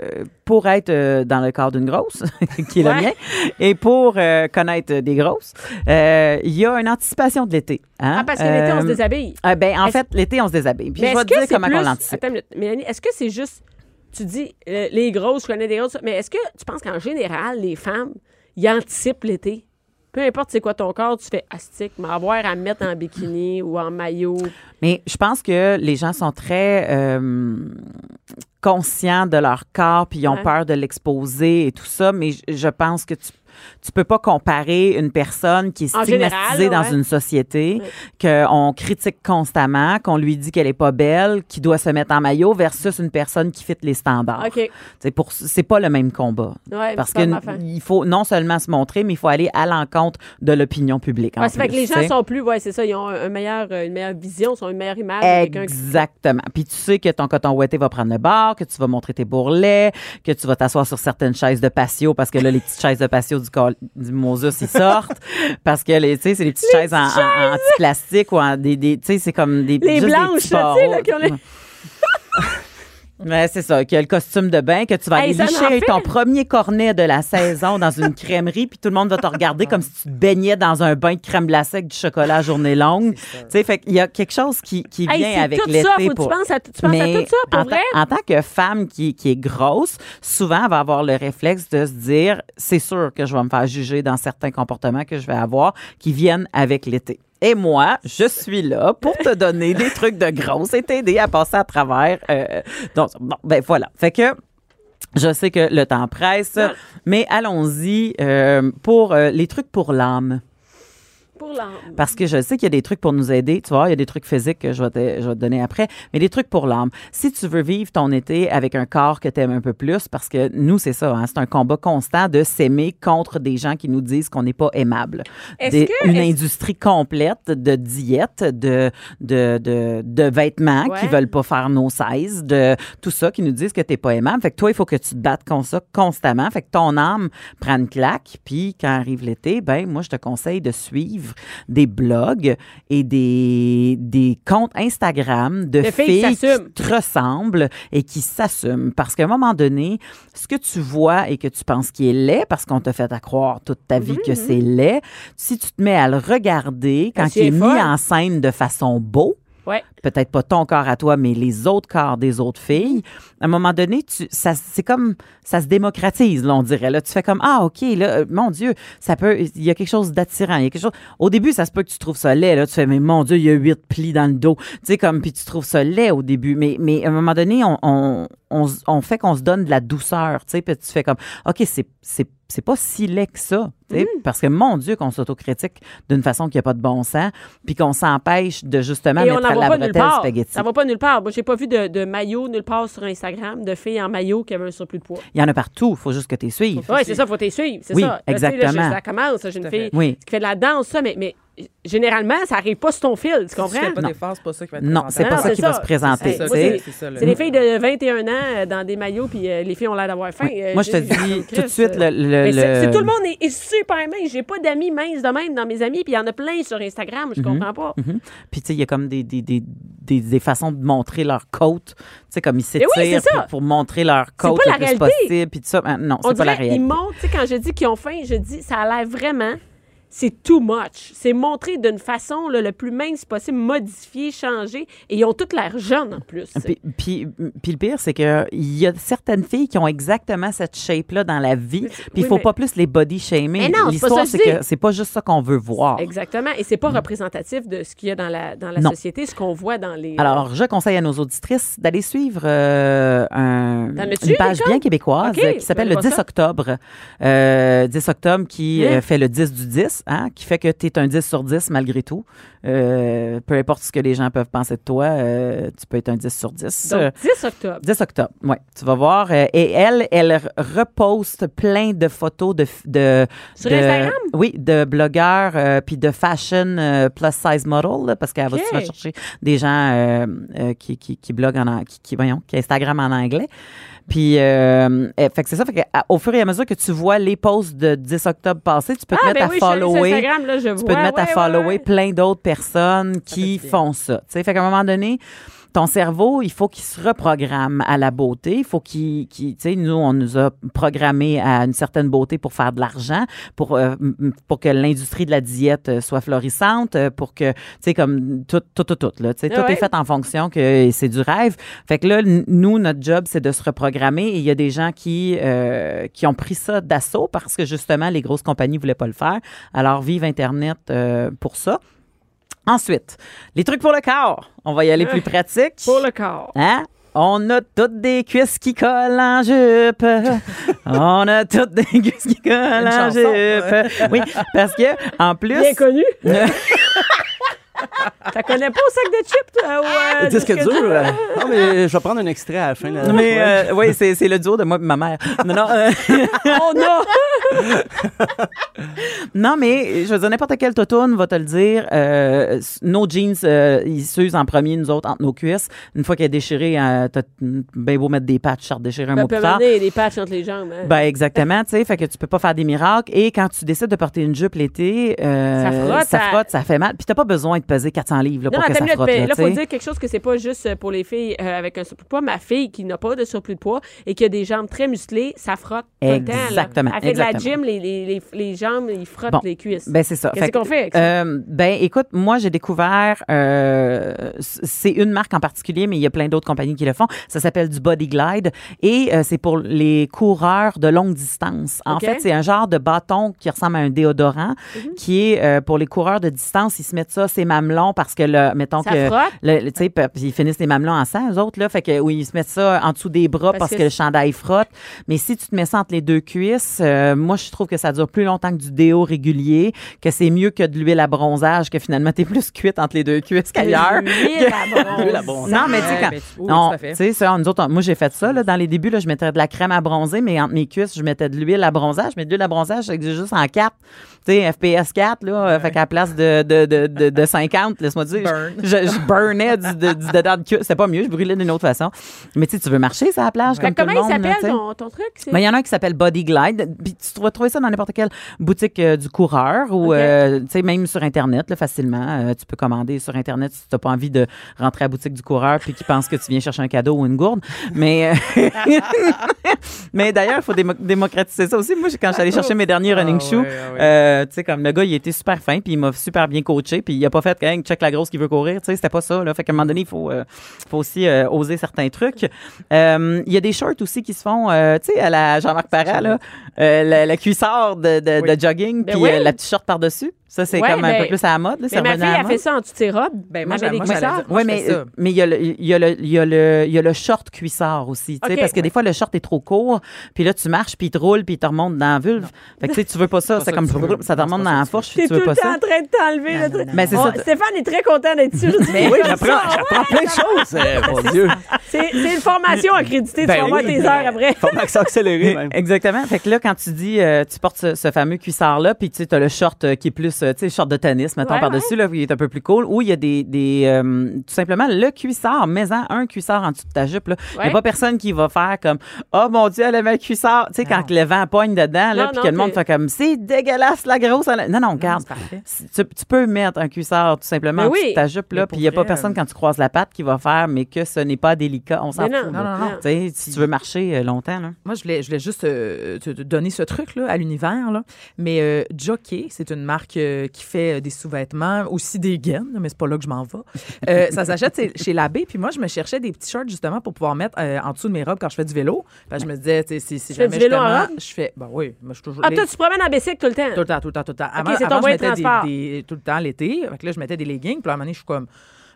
pour être euh, dans le corps d'une grosse, qui est Ouais. le mien, et pour euh, connaître des grosses, euh, il y a une anticipation de l'été. Hein? Ah, parce que l'été, on se Euh, déshabille. ah, ben, en fait, l'été, on se déshabille. Puis Mais je vais est-ce te que dire c'est comment plus... on l'anticipe. Mélanie, est-ce que c'est juste... Tu dis, euh, les grosses, je connais des grosses, mais est-ce que tu penses qu'en général, les femmes, ils anticipent l'été? Peu importe c'est quoi ton corps, tu fais astique, m'avoir à me mettre en bikini ou en maillot. Mais je pense que les gens sont très euh, conscients de leur corps, puis ils ont Ouais. peur de l'exposer et tout ça. Mais je pense que tu tu peux pas comparer une personne qui est En stigmatisée général, dans ouais. une société, Ouais. qu'on critique constamment, qu'on lui dit qu'elle est pas belle, qui doit se mettre en maillot, versus une personne qui fit les standards. C'est pour c'est pas le même combat. Ouais, Parce que il faut non seulement se montrer, mais il faut aller à l'encontre de l'opinion publique. en fait que les gens sont plus, ouais, c'est ça, ils ont un meilleur, euh, une meilleure vision, ils ont une meilleure image. Exactement. Puis tu sais que ton coton ouetté va prendre le bar, que tu vas montrer tes bourrelets, que tu vas t'asseoir sur certaines chaises de patio parce que là, les petites chaises de patio du, du Moses, ils sortent. parce que, tu sais, c'est les petites chaises en, en, en petit plastique ou en des, des tu sais, c'est comme des Les des blanches, tu sais, là, qui ont les- Ouais, c'est ça, qu'il y a le costume de bain, que tu vas Hey, aller licher ton premier cornet de la saison dans une crèmerie, puis tout le monde va te regarder comme si tu te baignais dans un bain de crème glacée avec du chocolat à journée longue. Tu sais, fait qu'il y a quelque chose qui, qui Hey, vient avec l'été. pour... tu penses à, tu penses Mais à tout ça, pour en, vrai? en tant que femme qui, qui est grosse, souvent, elle va avoir le réflexe de se dire, c'est sûr que je vais me faire juger dans certains comportements que je vais avoir qui viennent avec l'été. Et moi, je suis là pour te donner des trucs de grosse et t'aider à passer à travers. euh, donc, bon, ben voilà. Fait que je sais que le temps presse, mais allons-y euh, pour euh, les trucs pour l'âme. Pour l'âme. Parce que je sais qu'il y a des trucs pour nous aider. Tu vois, il y a des trucs physiques que je vais te, je vais te donner après, mais des trucs pour l'âme. Si tu veux vivre ton été avec un corps que tu aimes un peu plus, parce que nous, c'est ça, hein, c'est un combat constant de s'aimer contre des gens qui nous disent qu'on n'est pas aimable. Est-ce Des- que- une industrie complète de diète, de, de, de, de vêtements qui Ouais. veulent pas faire nos sizes, de tout ça qui nous disent que t'es pas aimable. Fait que toi, il faut que tu te battes contre ça constamment. Fait que ton âme prend une claque. Puis quand arrive l'été, ben moi, je te conseille de suivre des blogs et des, des comptes Instagram de, De filles qui filles s'assument. qui te ressemblent et qui s'assument. Parce qu'à un moment donné, ce que tu vois et que tu penses qui est laid, parce qu'on t'a fait à croire toute ta vie Mhm, que c'est laid, si tu te mets à le regarder quand il est est mis en scène de façon beau, Peut-être pas ton corps à toi, mais les autres corps des autres filles, à un moment donné, c'est comme, ça se démocratise, on dirait. Là, tu fais comme, ah, OK, là, euh, mon Dieu, ça peut, il y a quelque chose d'attirant. Il y a quelque chose, au début, ça se peut que tu trouves ça laid, là. Tu fais, mais mon Dieu, il y a huit plis dans le dos. Tu sais, comme, puis tu trouves ça laid au début. Mais, mais à un moment donné, on fait qu'on se donne de la douceur, tu sais, puis tu fais comme, OK, c'est, c'est, c'est pas si laid que ça, sais, parce que mon Dieu, qu'on s'autocritique d'une façon qui a pas de bon sens, puis qu'on s'empêche de justement Et mettre à la bretelle part. spaghetti. Ça va pas nulle part. Moi, j'ai pas vu de, de maillot nulle part sur Instagram, de filles en maillot qui avaient un surplus de poids. Il y en a partout. Il faut juste que tu suives. Oui, c'est ça, faut t'y suivre. C'est Oui, ça. Là, là, exactement. ça commence. J'ai une fille Oui. qui fait de la danse, ça, mais, mais généralement, ça arrive pas sur ton fil. Tu Si tu comprends? fais pas c'est pas ça qui va être Non, c'est pas Non, ça qui va se présenter. C'est des filles de 21 ans euh, dans des maillots, puis euh, les filles ont l'air d'avoir faim. Oui. Euh, Moi, je te dis tout de suite, le, tout le monde est, est super mince. J'ai pas d'amis minces de même dans mes amis, puis il y en a plein sur Instagram. Je comprends pas. Mhm. Puis, tu sais, il y a comme des, des, des, des, des façons de montrer leur côte. Tu sais, comme ils s'étirent pour, pour montrer leur côte pas la le plus réalité. possible. Puis tout ça. Ah, Non, On c'est pas la réalité. ils montrent, tu sais, quand je dis qu'ils ont faim, je dis, ça a l'air vraiment, c'est too much. C'est montré d'une façon là, le plus mince possible, modifié, changé, et ils ont toutes l'air jeunes en plus. Puis, puis, puis le pire, c'est qu'il y a certaines filles qui ont exactement cette shape-là dans la vie. Puis il oui, faut mais- pas plus les body shamer. Mais non, c'est pas L'histoire, c'est que c'est pas juste ça qu'on veut voir. Exactement. Et c'est pas représentatif de ce qu'il y a dans la, dans la Non. société, ce qu'on voit dans les. Alors, je conseille à nos auditrices d'aller suivre euh, un- une page bien québécoise qui s'appelle ben, le pas 10 ça. octobre. Euh, 10 octobre qui Hein? euh, fait le 10 du 10, hein, qui fait que tu es un 10 sur 10 malgré tout. Euh, peu importe ce que les gens peuvent penser de toi, euh, tu peux être un 10 sur 10. Euh, Donc, 10 octobre. 10 octobre, oui. Tu vas voir. euh, et elle, elle re- reposte plein de photos de... de Sur de- Instagram? Oui, de blogueurs euh, puis de fashion euh, plus size model, là, parce qu'elle va OK. souvent chercher des gens euh, euh, qui, qui, qui bloguent en an- qui, qui, voyons, qui Instagram en anglais. Puis, euh, euh, fait que c'est ça. Fait que, à- au fur et à mesure que tu vois les posts de 10 octobre passé, tu peux te Ah, mettre ben à oui, je suis allée sur follower. Instagram, là, je Tu vois. peux te mettre à ouais, ouais, follower ouais. plein d'autres personnes qui font ça. Tu sais, fait qu'à un moment donné, ton cerveau, il faut qu'il se reprogramme à la beauté. Il faut qu'il, qu'il- tu sais, nous, on nous a programmé à une certaine beauté pour faire de l'argent, pour, euh, pour que l'industrie de la diète euh, soit florissante, euh, pour que, tu sais, comme tout, tout, tout, tout, là. Tu sais, Ah tout ouais. est fait en fonction que c'est du rêve. Fait que là, nous, notre job, c'est de se reprogrammer et il y a des gens qui, euh, qui ont pris ça d'assaut parce que justement, les grosses compagnies voulaient pas le faire. Alors, vive Internet euh, pour ça. Ensuite, les trucs pour le corps. On va y aller plus pratique. Pour le corps. Hein? On a toutes des cuisses qui collent en jupe. On a toutes des cuisses qui collent en chanson, jupe. Oui, parce que en plus, Bien connu. T'as connais pas au sac de chips, toi? ou, euh, Disque dur. euh, Non, mais je vais prendre un extrait à la fin. là. mais Ouais. euh, oui, c'est c'est le duo de moi et ma mère. Non, non. euh, Oh non! Non, mais je veux dire, n'importe quel totoune va te le dire. euh, nos jeans, euh, ils s'usent en premier, nous autres, entre nos cuisses. Une fois qu'elle est déchirée, euh, t'as bien beau mettre des patchs, ça déchirer un peut plus tard. des patchs entre les jambes. hein. Ben exactement, tu sais, fait que tu peux pas faire des miracles. Et quand tu décides de porter une jupe l'été, euh, Ça frotte, ça ça- frotte, ça fait mal. Puis t'as pas besoin de peser 400 livres là, Non, pour non, que ça frotte. mais Là, là, faut dire quelque chose que c'est pas juste euh, pour les filles euh, avec un surplus de poids. Ma fille qui n'a pas de surplus de poids et qui a des jambes très musclées, ça frotte tout le temps. là. Exactement, fait de la gym, les, les, les, les jambes, ils frottent Bon, les cuisses. Ben c'est ça. Qu'est-ce que, qu'on fait avec ça? euh, ben écoute, moi j'ai découvert, euh, c'est une marque en particulier, mais il y a plein d'autres compagnies qui le font. Ça s'appelle du Body Glide et c'est pour les coureurs de longue distance. En fait, c'est un genre de bâton qui ressemble à un déodorant, Mhm. qui est pour les coureurs de distance. Ils se mettent ça, c'est mamelons parce que le, mettons Ça que frotte? le- le- tu sais, ils finissent les mamelons en sang, eux autres, là. Fait que, oui, ils se mettent ça en dessous des bras Parce parce, que que, le chandail frotte. Mais si tu te mets ça entre les deux cuisses, euh, moi, je trouve que ça dure plus longtemps que du déo régulier, que c'est mieux que de l'huile à bronzage, que finalement, t'es plus cuite entre les deux cuisses qu'ailleurs. L'huile à L'huile à bronzage. Non, mais tu sais, quand. ben, oui, non, tout à fait. tu sais, ça, nous autres, on- moi, j'ai fait ça, là. Dans les débuts, là, je mettais de la crème à bronzer, mais entre mes cuisses, je mettais de l'huile à bronzage. Mais de l'huile à bronzage, c'est juste en 4. Tu sais, FPS 4, là. Fait qu'à la place de, de, de, de, de 50, laisse-moi dire, Burn. je, je burnais du, du dedans de cuisse. C'était pas mieux, je brûlais d'une autre façon. Mais tu sais, tu veux marcher sur la plage comme tout comment le il monde. s'appelle ton, ton truc? Ben, il y en a un qui s'appelle Body Glide. Puis tu vas trouver ça dans n'importe quelle boutique euh, du coureur ou euh, tu sais même sur internet là, facilement. Euh, tu peux commander sur internet si tu n'as pas envie de rentrer à la boutique du coureur puis qu'ils pensent que tu viens chercher un cadeau ou une gourde. Mais mais d'ailleurs, il faut démo- démocratiser ça aussi. Moi, quand je suis allée chercher mes derniers running Ah shoes, ouais, ah ouais. tu sais comme le gars, il était super fin puis il m'a super bien coaché puis il a pas fait quand check la grosse qui veut courir. Tu sais, c'était pas ça. Là. Fait qu'à un moment donné, il faut euh, faut aussi euh, oser certains trucs. Euh, Il y a des shorts aussi qui se font, euh, tu sais, à la Jean-Marc Parra, là, euh, le cuissard de, de, Oui. de jogging, Ben puis oui. la petite short par-dessus. Ça, c'est Ouais, comme un ben, peu plus à la mode. Là, Mais ma fille a fait ça en toutes ses robes. Ben, moi, des moi, cuissards. Oui, mais, il y, a le- il y, y, a le- il y a le short cuissard aussi. Parce que des fois, le short est trop court, puis là, tu marches, puis il te roule, puis il te remonte dans la vulve. Fait que tu veux pas ça. C'est comme ça te Non, remonte dans la fourche, tu veux pas ça. en train de t'enlever le truc. Ben. Stéphane est très content d'être sûr. Oui, j'apprends, plein de choses, euh, mon Dieu. C'est une formation accréditée. Tu Ben vas voir tes heures après. Formation accélérée. Exactement. Fait que là, quand tu dis, euh, tu portes ce, fameux cuissard-là, puis tu as le short euh, qui est plus, tu sais, short de tennis, mettons, Ouais, par-dessus, là, qui est un peu plus cool, ou il y a des, des euh, tout simplement, le cuissard, mets-en un cuissard en dessous de ta jupe, là. Il n'y Ouais. a pas personne qui va faire comme, oh mon Dieu, elle avait un cuissard. Tu sais, quand le vent pogne dedans, là, puis que le monde fait comme, c'est dégueulasse, la grosse. elle Non, non. Si- Tu, tu peux mettre un cuissard tout simplement en dessous de ta jupe, là, puis il n'y a pas personne euh, quand tu croises la patte qui va faire, mais que ce n'est pas délicat. On s'en fout. non, là. non, non. Tu sais, si tu veux marcher euh, longtemps, là. Moi, je voulais, je voulais juste euh, te, donner ce truc-là à l'univers. Là. Mais euh, Jockey, c'est une marque euh, qui fait euh, des sous-vêtements, aussi des gaines, mais c'est pas là que je m'en vais. Euh, ça s'achète chez l'abbé. Puis moi, je me cherchais des petits shorts justement pour pouvoir mettre euh, en dessous de mes robes quand je fais du vélo. Que je me disais, tu sais, si, si fais jamais du vélo en robe? je fais, ben oui, moi, je suis toujours. Ah, les- toi, tu te promènes en bicycle tout le temps? tout le temps, tout le temps, tout le temps. Avant, avant, je de mettais des, tout le temps l'été. Là, je mettais des leggings. Puis à un moment donné, je suis comme,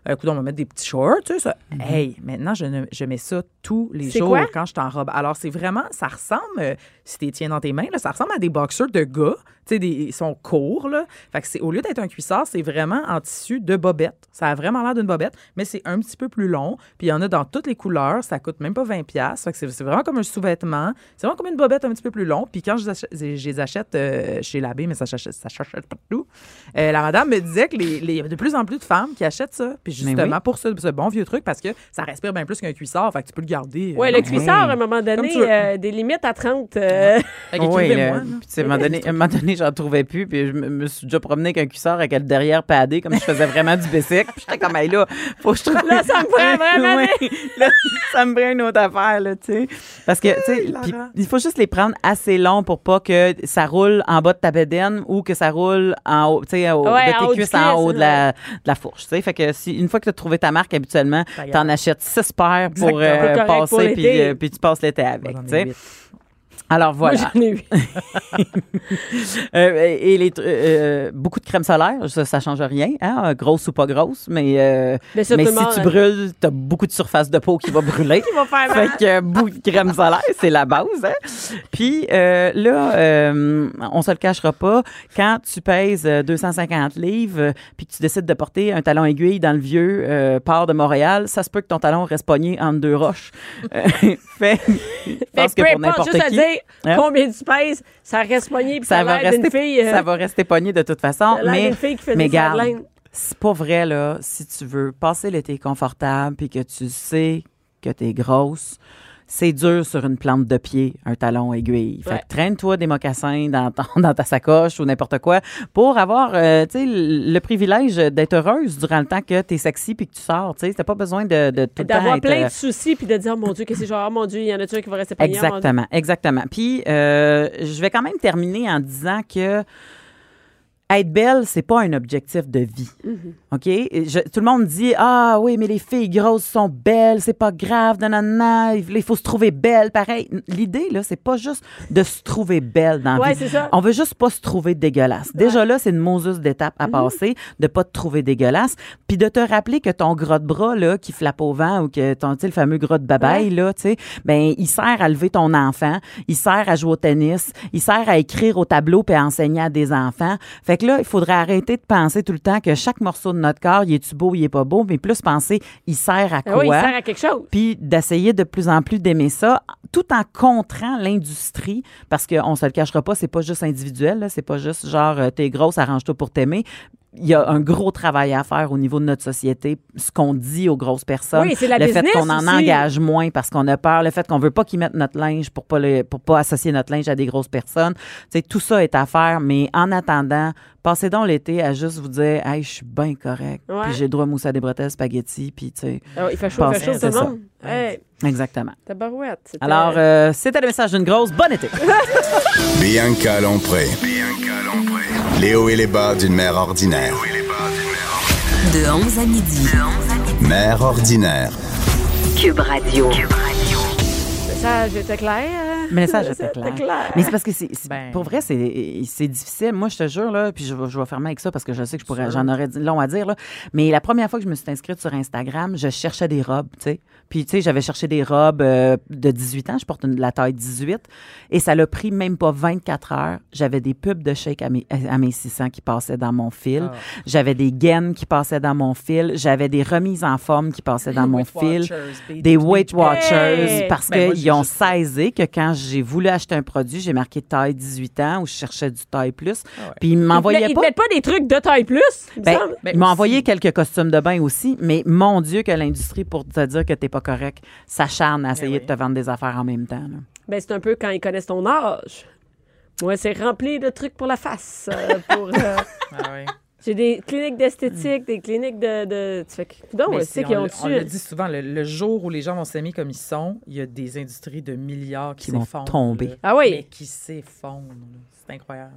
écoute, on va mettre des petits shorts, tu sais, ça. Hey, maintenant, je, ne- je mets ça tous les Mhm. Jours quoi? quand je suis en robe. Alors, c'est vraiment, ça ressemble, si tu les tiens dans tes mains, là, ça ressemble à des boxers de gars. Tu sais, des- ils sont courts, là. Fait que c'est, au lieu d'être un cuissard, c'est vraiment en tissu de bobette. Ça a vraiment l'air d'une bobette, mais c'est un petit peu plus long. Puis il y en a dans toutes les couleurs. Ça coûte même pas 20$. piastres. Fait que c'est, c'est vraiment comme un sous-vêtement. C'est vraiment comme une bobette un petit peu plus long. Puis quand je les achète, je les achète euh, chez l'abbé, mais ça s'achète, ça s'achète partout, euh, la madame me disait que les, les- il y avait de plus en plus de femmes qui achètent ça. Puis justement, oui. pour ce, ce bon vieux truc, parce que ça respire bien plus qu'un cuissard. Fait que tu peux le garder. euh, Ouais, le cuissard, à un moment donné, euh, des limites à 30. euh, Fait que Oui, puis à un moment donné, j'en trouvais plus, puis je me, suis déjà promené avec un cuissard avec le derrière padé, comme je faisais vraiment du bicycle. Puis j'étais comme, hey, là, faut que je trouve. Là, ça me prend vraiment Oui, là, ça me prend une autre affaire, là, tu sais. Parce que, tu sais, il faut juste les prendre assez longs pour pas que ça roule en bas de ta bédaine ou que ça roule en haut, tu sais, Ouais, de tes cuisses en haut de la, de la fourche, tu sais. Fait que si, une fois que tu as trouvé ta marque, habituellement, t'en achètes six paires pour euh, passer, puis, euh, puis tu passes l'été avec, tu sais. Alors voilà. Moi, j'en ai eu. Euh, et les, tr- euh, beaucoup de crème solaire, ça, ça change rien, hein, grosse ou pas grosse, mais, euh, Mais si tu brûles, t'as beaucoup de surface de peau qui va brûler. Qui va faire mal. Fait que euh, beaucoup de crème solaire, c'est la base. Hein? Puis euh, là, euh, on se le cachera pas, quand tu pèses euh, 250 livres, euh, puis que tu décides de porter un talon aiguille dans le vieux euh, port de Montréal, ça se peut que ton talon reste pogné entre deux roches. Euh, fait, je pense que pour importe, n'importe qui. Combien tu pèses, ça reste pogné, puis ça, va rester, fille. euh, ça va rester pogné de toute façon. Mais, fille qui fait mais garde, c'est pas vrai, là, si tu veux passer l'été confortable puis que tu sais que t'es grosse, c'est dur sur une plante de pied, un talon aiguille. Fait Ouais. traîne-toi des mocassins dans, ton- dans ta sacoche ou n'importe quoi pour avoir, euh, tu le privilège d'être heureuse durant le temps que t'es sexy puis que tu sors, tu. T'as pas besoin de, de tout D'avoir plein euh, de soucis, puis de dire, oh mon Dieu, qu'est-ce que c'est genre, oh mon Dieu, il y en a-tu qui va rester Dieu. Exactement, exactement. Puis, euh, je vais quand même terminer en disant que être belle, c'est pas un objectif de vie. OK? Et je- tout le monde dit Ah oui, mais les filles grosses sont belles, c'est pas grave, nanana, il faut se trouver belle. Pareil. L'idée, là, c'est pas juste de se trouver belle dans la Ouais, vie. c'est ça. On veut juste pas se trouver dégueulasse. Déjà là, c'est une moseuse d'étape à passer, de pas te trouver dégueulasse, puis de te rappeler que ton gras de bras là qui flappe au vent ou que ton le fameux gras de babaille là, tu sais, ben il sert à lever ton enfant, il sert à jouer au tennis, il sert à écrire au tableau puis à enseigner à des enfants. Fait que là, il faudrait arrêter de penser tout le temps que chaque morceau de notre corps, il est-tu beau, il est pas beau, mais plus penser il sert à Ah quoi oui, il sert à quelque chose. puis d'essayer de plus en plus d'aimer ça, tout en contrant l'industrie, parce qu'on se le cachera pas, c'est pas juste individuel, c'est pas juste genre euh, t'es grosse, arrange-toi pour t'aimer. Il y a un gros travail à faire au niveau de notre société, ce qu'on dit aux grosses personnes, Oui, c'est la le fait qu'on en aussi. engage moins parce qu'on a peur, le fait qu'on veut pas qu'ils mettent notre linge pour pas le, pour pas associer notre linge à des grosses personnes. Tu sais, tout ça est à faire, mais en attendant, passez donc l'été à juste vous dire, hey, je suis bien correct, Ouais. puis j'ai le droit à mousser à des bretelles spaghetti, puis tu sais, Ah, il fait chaud, il fait chaud, tout c'est le ça. monde. Hey, exactement. tabarouette. Alors, euh, c'était le message d'une grosse bonne été. Bianca Lompré. Léo et les bas d'une mère ordinaire. De 11 à midi. Mère ordinaire. Cube Radio. Le message était clair. Message était C'était clair. clair. Mais c'est parce que c'est, Ben. pour vrai, c'est, c'est difficile. Moi, je te jure, là, puis je, vais- je vais fermer avec ça parce que je sais que je pourrais, j'en aurais long à dire, là. Mais la première fois que je me suis inscrite sur Instagram, je cherchais des robes, tu sais. Puis, tu sais, j'avais cherché des robes euh, de 18 ans. Je porte une- la taille 18. Et ça l'a pris même pas 24 heures. J'avais des pubs de shake à mes, à mes 600 qui passaient dans mon fil. Ah. J'avais des gaines qui passaient dans mon fil. J'avais des remises en forme qui passaient dans mon fil. Des Weight Watchers Hey! parce Ben, qu'ils ont saisi que quand j'ai voulu acheter un produit, j'ai marqué taille 18 ans ou je cherchais du taille plus. Ah ouais. Puis ils Ils m'envoyaient mettent- ils te pas. mettent pas des trucs de taille plus, il me Ben. Ben, ils m'ont envoyé quelques costumes de bain aussi, mais mon Dieu que l'industrie, pour te dire que t'es pas correct, s'acharne à essayer oui. de te vendre des affaires en même temps. Ben, c'est un peu quand ils connaissent ton âge. Moi, c'est rempli de trucs pour la face. euh, pour, euh, Ah ouais. J'ai des cliniques d'esthétique, des cliniques de. de tu fais que. Donc, Mais c'est- qu'ils ont le- on le dit souvent, le, le jour où les gens vont s'aimer comme ils sont, il y a des industries de milliards qui, Qui vont s'effondrent. tomber. là. Ah oui. Mais qui s'effondrent. C'est incroyable.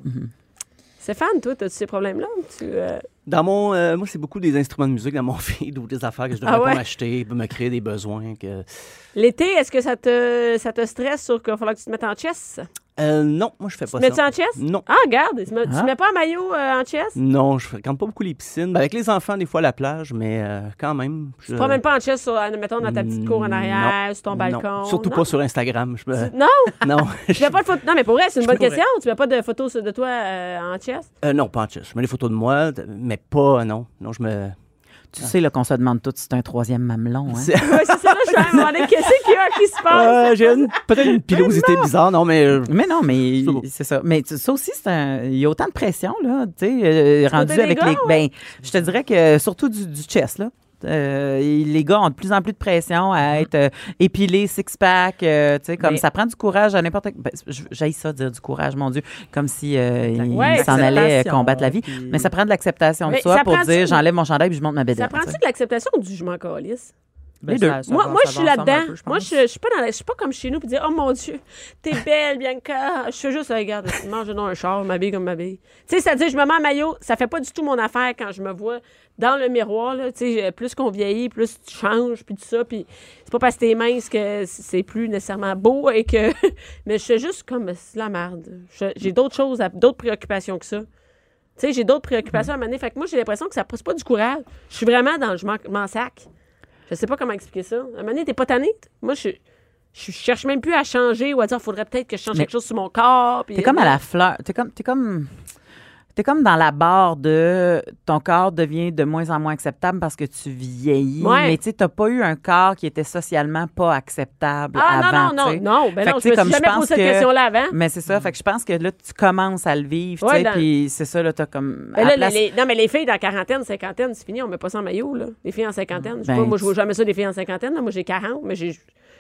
Stéphane, toi, as-tu ces problèmes-là? Tu, euh, Dans mon, euh, moi, c'est beaucoup des instruments de musique dans mon feed ou des affaires que je devrais Ah ouais? pas m'acheter, me créer des besoins. Que... L'été, est-ce que ça te, ça te stresse sur qu'il va falloir que tu te mettes en chess? Euh, non, moi, je fais pas Tu te mets-tu ça. en chess? Non. Ah, regarde, tu ne Ah. mets pas un maillot euh, en chess? Non, je fréquente pas beaucoup les piscines. Ben, avec les enfants, des fois, à la plage, mais euh, quand même. Je Tu te promènes pas en chess, sur, euh, mettons, dans ta petite cour en Non. arrière, sur ton Non. balcon? Surtout pas sur Instagram. Je me- Non? non. Tu mets pas de photo... Non, mais pour vrai, c'est une bonne pourrais. question. Tu mets pas de photos de toi euh, en chess? Euh, non, pas en chess. Je mets des photos de moi, de- mais pas, non. Non, je me. Tu sais là, qu'on se demande tout si c'est un troisième mamelon. Hein? C'est- Oui, c'est ça, je me qu'est-ce qu'il y a qui se passe? Euh, J'ai une- peut-être une pilosité bizarre, non, mais. euh, Mais non, mais C'est ça. Mais ça aussi, c'est un- il y a autant de pression, là, tu sais, euh, rendu avec gars, les. ouais? Ben, je te dirais que surtout du, du chess, là. Euh, les gars ont de plus en plus de pression à être euh, épilés, six-pack, euh, tu sais, comme Mais- ça prend du courage à n'importe ben, J'aille ça dire du courage, mon Dieu, comme si euh, il Ouais, s'en L'acceptation, combattre la vie. puis- Mais ça prend de l'acceptation de Mais soi ça pour dire j'enlève mon chandail puis je monte ma bédaine. Ça prend-tu de l'acceptation ou du je m'en calisse? Ben, Les deux. ça- ça Moi, va- moi ça je suis là-dedans. Moi, je, je suis pas dans la- je suis pas comme chez nous puis dire Oh mon Dieu, t'es belle, Bianca. Je fais juste, regarde, mange dans un char, m'habille comme m'habille. Tu sais, c'est-à-dire, je me mets en maillot, ça fait pas du tout mon affaire quand je me vois dans le miroir. Là, plus qu'on vieillit, plus tu changes, puis tout ça. Puis c'est pas parce que t'es mince que c'est plus nécessairement beau et que. Mais je fais juste comme la merde. J'ai d'autres choses, d'autres préoccupations que ça. Tu sais, j'ai d'autres préoccupations à mener. Fait que moi, j'ai l'impression que ça passe pas du courage. Je suis vraiment dans le je m'en- sac. Je sais pas comment expliquer ça. À un moment donné, t'es pas tanné? Moi, je, je cherche même plus à changer ou à dire, faudrait peut-être que je change Mais- quelque chose sur mon corps. T'es comme à la fleur. T'es comme. T'es comme. T'es comme dans la barre de ton corps devient de moins en moins acceptable parce que tu vieillis. Ouais. Mais tu sais, t'as pas eu un corps qui était socialement pas acceptable Ah, avant. non, non, tu sais. non, non. Ben Fait non, je me comme suis jamais posé cette que- question-là avant. Mais c'est ça. Fait que je pense que là, tu commences à le vivre, Ouais, tu sais, dans- puis c'est ça, là, t'as comme... Là, place- les- non, mais les filles dans quarantaine, cinquantaine, c'est fini, on met pas ça en maillot, là. Les filles en cinquantaine. Je sais Ben, pas, moi, je vois jamais ça des filles en cinquantaine. là. Moi, j'ai 40, mais j'ai.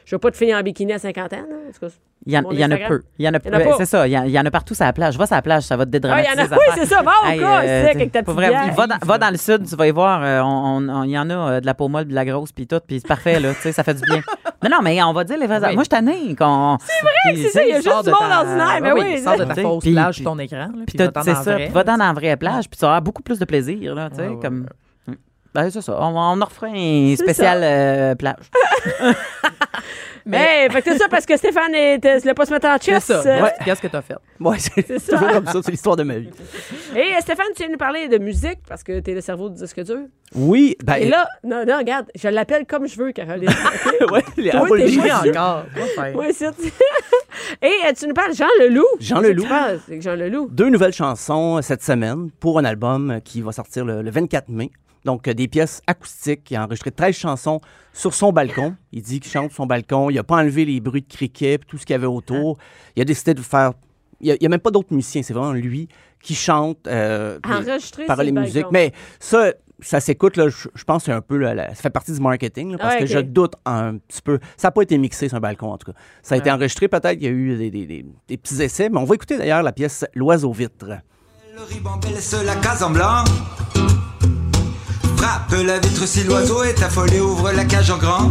Je vois pas de filles en bikini à cinquantaine. là. En tout cas, Il y, en, mon il y en a peu. Il y en a peu. C'est ça. Il y, en, il y en a partout sur la plage. Va sur la plage, ça va te Ah, dédramatiser. il y en a. Oui, c'est ça. Va au Hey, cas, euh, c'est avec ta pour petite vrai, bière. va, dans, va dans le sud, tu vas y voir. euh, on- Il y en a euh, de la peau molle, de la grosse, puis tout. Puis c'est parfait, là. Tu sais, ça fait du bien. Non, non, mais on va dire les vraies affaires. Moi, je t'année qu'on. C'est vrai, c'est ça, il y a juste du monde ordinaire, mais oui, Sors de ta fausse plage ton écran. Puis c'est ça. vrai. puis Va dans la vraie plage, puis tu auras beaucoup plus de plaisir, là. Tu sais, Ouais, ouais, comme. Ben, c'est ça. On, on en refera un spécial euh, plage. Mais, fait que c'est ça parce que Stéphane ne voulait pas se mettre en C'est chess. ça. euh, Ouais. Qu'est-ce que t'as fait? Ouais, c'est C'est ça. toujours comme ça, c'est l'histoire de ma vie. Et euh, Stéphane, tu viens nous parler de musique parce que t'es le cerveau du disque dur. Oui, ben. Et là, non, non, regarde, je l'appelle comme je veux, Caroline. ouais, les Toi, t'es encore. Oui, c'est Et euh, tu nous parles de Jean Leloup. Jean Leloup. tu parles avec Jean Leloup? Deux nouvelles chansons euh, cette semaine pour un album euh, qui va sortir le, le 24 mai. Donc, euh, des pièces acoustiques. Il a enregistré 13 chansons sur son balcon. Il dit qu'il chante sur son balcon. Il n'a pas enlevé les bruits de criquet et tout ce qu'il y avait autour. Il a décidé de faire. Il n'y a, même pas d'autres musiciens. C'est vraiment lui qui chante. euh, par les le musiques. balcon. Mais ça, ça s'écoute, là, je, je pense que c'est un peu, là, ça fait partie du marketing, là, parce Ah, que je doute un petit peu. Ça n'a pas été mixé sur un balcon, en tout cas. Ça a été enregistré, peut-être, il y a eu des, des- des- des petits essais, mais on va écouter d'ailleurs la pièce L'oiseau vitre. Le ribambelle la case en blanc. Frappe la vitre si l'oiseau est affolé, ouvre la cage en grand.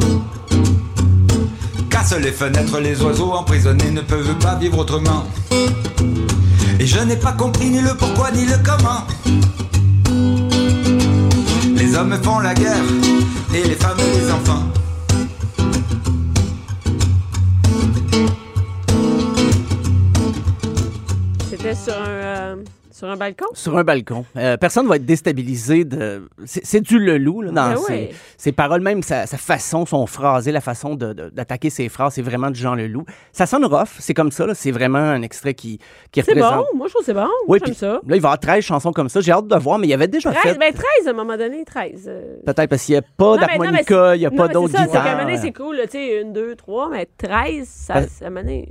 Casse les fenêtres, les oiseaux emprisonnés ne peuvent pas vivre autrement. Et je n'ai pas compris ni le pourquoi ni le comment. Les hommes font la guerre et les femmes les enfants. C'était sur un, euh, sur un balcon? Sur un balcon. Euh, personne va être déstabilisé de. C'est c'est du Leloup, là, dans Ben ses, oui. ses paroles, même sa, sa façon, son phrasé, la façon d'attaquer ses phrases, c'est vraiment du Jean Leloup. Ça sonne rough, c'est comme ça, là, c'est vraiment un extrait qui, qui C'est représente. bon. Moi, je trouve c'est bon. Oui, puis ça. là, il va y avoir 13 chansons comme ça. J'ai hâte de voir, mais il y avait déjà 13, fait. ben 13 à un moment donné, 13. euh. Peut-être parce qu'il n'y a pas d'harmonica, il n'y a pas d'autres c'est c'est guitares. c'est cool, tu sais, une, deux, trois, mais 13, ça, Ben- ça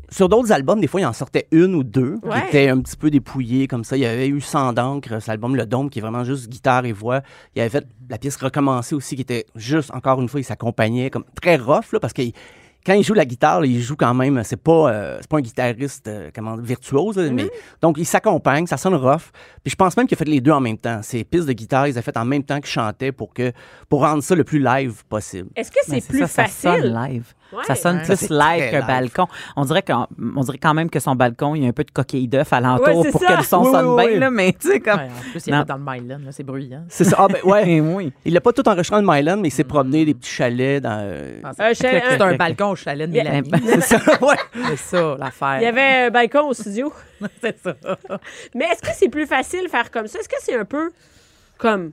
Sur d'autres albums, des fois, il en sortait une ou deux Ouais. qui étaient un petit peu dépouillées comme ça. Il y avait eu Sans d'encre, cet album Le Dôme, qui est vraiment juste guitare et voix. Il avait fait la pièce Recommencer aussi, qui était juste, encore une fois, il s'accompagnait comme très rough, là, parce que quand il joue la guitare, là, il joue quand même, c'est pas, euh, c'est pas un guitariste euh, comment, virtuose, là, mais donc il s'accompagne, ça sonne rough. Puis je pense même qu'il a fait les deux en même temps. Ces pistes de guitare, il les a faites en même temps qu'il chantait pour, que, pour rendre ça le plus live possible. Est-ce que c'est plus ça, ça facile? sonne live. Ouais. Ça sonne Ouais. Ça, plus c'est live qu'un live. balcon. On dirait, qu'on- on dirait quand même que son balcon, il y a un peu de coquille d'œuf alentour Ouais, pour ça. que le son Oui, sonne oui, bien, oui. là, mais tu sais, comme. Ouais, en plus, il Non. est dans le Myland, là, c'est bruyant. C'est ça. Ah, ben, ouais. oui. Il l'a pas tout enregistré dans le Myland, mais il s'est promené des petits chalets dans. euh, Ah, Un c'est chalet- c'est un- un balcon au chalet de Mélanie. c'est ça. C'est ça, l'affaire. Il y avait un balcon au studio. C'est ça. Mais est-ce que c'est plus facile de faire comme ça? Est-ce que c'est un peu comme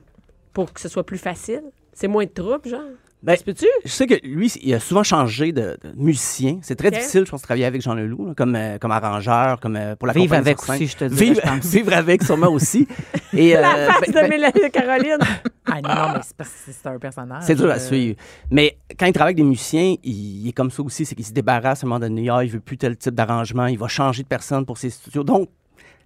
pour que ce soit plus facile? C'est moins de troubles, genre? Ben, peux-tu? Je sais que lui, il a souvent changé de, de musicien. C'est très difficile, je pense, de travailler avec Jean Leloup, là, comme, euh, comme arrangeur, comme euh, pour la Vivre avec aussi, je te dirais, Vivre, vivre avec, sûrement aussi. Et, La euh, face ben- de ben, Mélanie Caroline. Ah non, mais c'est parce que c'est un personnage. c'est dur à suivre. Mais quand il travaille avec des musiciens, il, il est comme ça aussi, c'est qu'il se débarrasse à un moment donné. Ah, il veut plus tel type d'arrangement, il va changer de personne pour ses studios. Donc,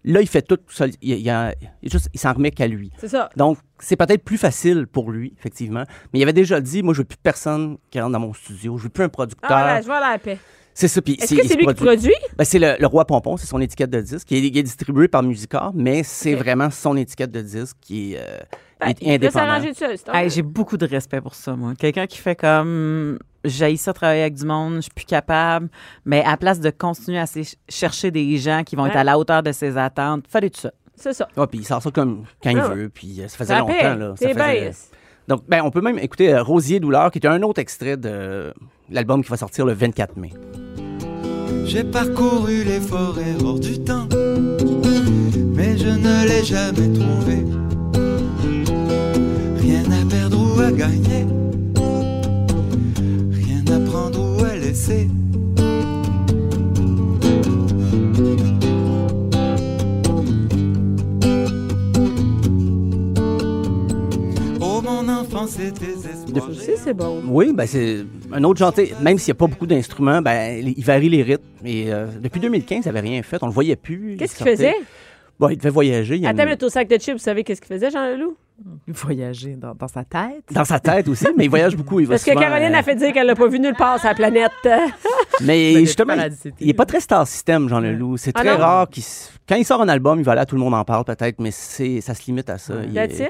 là, il fait tout seul. Il, il, a- il juste, il s'en remet qu'à lui. C'est ça. Donc, c'est peut-être plus facile pour lui, effectivement. Mais il avait déjà dit, moi, je veux plus personne qui rentre dans mon studio. Je veux plus un producteur. Ah, là, je vois la paix. c'est ça. Puis Est-ce que c'est lui qui produit? Ben, c'est le, le Roi Pompon, c'est son étiquette de disque. Il est, il est distribué par Musicor, mais c'est vraiment son étiquette de disque qui est, euh, Ben, est il peut indépendante. s'arranger tout seul. c'est Hey, J'ai beaucoup de respect pour ça, moi. Quelqu'un qui fait comme. J'ai ça travailler avec du monde, je suis plus capable. Mais à place de continuer à se- chercher des gens qui vont être à la hauteur de ses attentes, fallait tout ça. C'est ça. Ah, puis il sort ça comme quand il Ah. veut, puis euh, ça faisait Ça longtemps. Là, ça C'est faisait- bien. Donc, ben, on peut même écouter euh, Rosier Douleur, qui est un autre extrait de euh, l'album qui va sortir le 24 mai. J'ai parcouru les forêts hors du temps, mais je ne l'ai jamais trouvé. Rien à perdre ou à gagner, passé. c'est bon. Oui, ben c'est un autre chanté. Même s'il n'y a pas beaucoup d'instruments, ben, il varie les rythmes. Et euh, depuis 2015, il n'avait rien fait. On ne le voyait plus. Qu'est-ce qu'il faisait? Bon, il devait voyager. Il Attends, a... le sac de chips, vous savez qu'est-ce qu'il faisait, Jean-Leloup? Voyager dans, dans sa tête. Dans sa tête aussi, mais il voyage beaucoup. Il va Parce que souvent, Caroline euh, a fait dire qu'elle l'a pas vu nulle part sur la planète. Mais justement, il n'est pas très star system, Jean Leloup. C'est Ah très non? rare qu'il. s- Quand il sort un album, il va là, tout le monde en parle peut-être, mais c'est ça se limite à ça. Il, est-?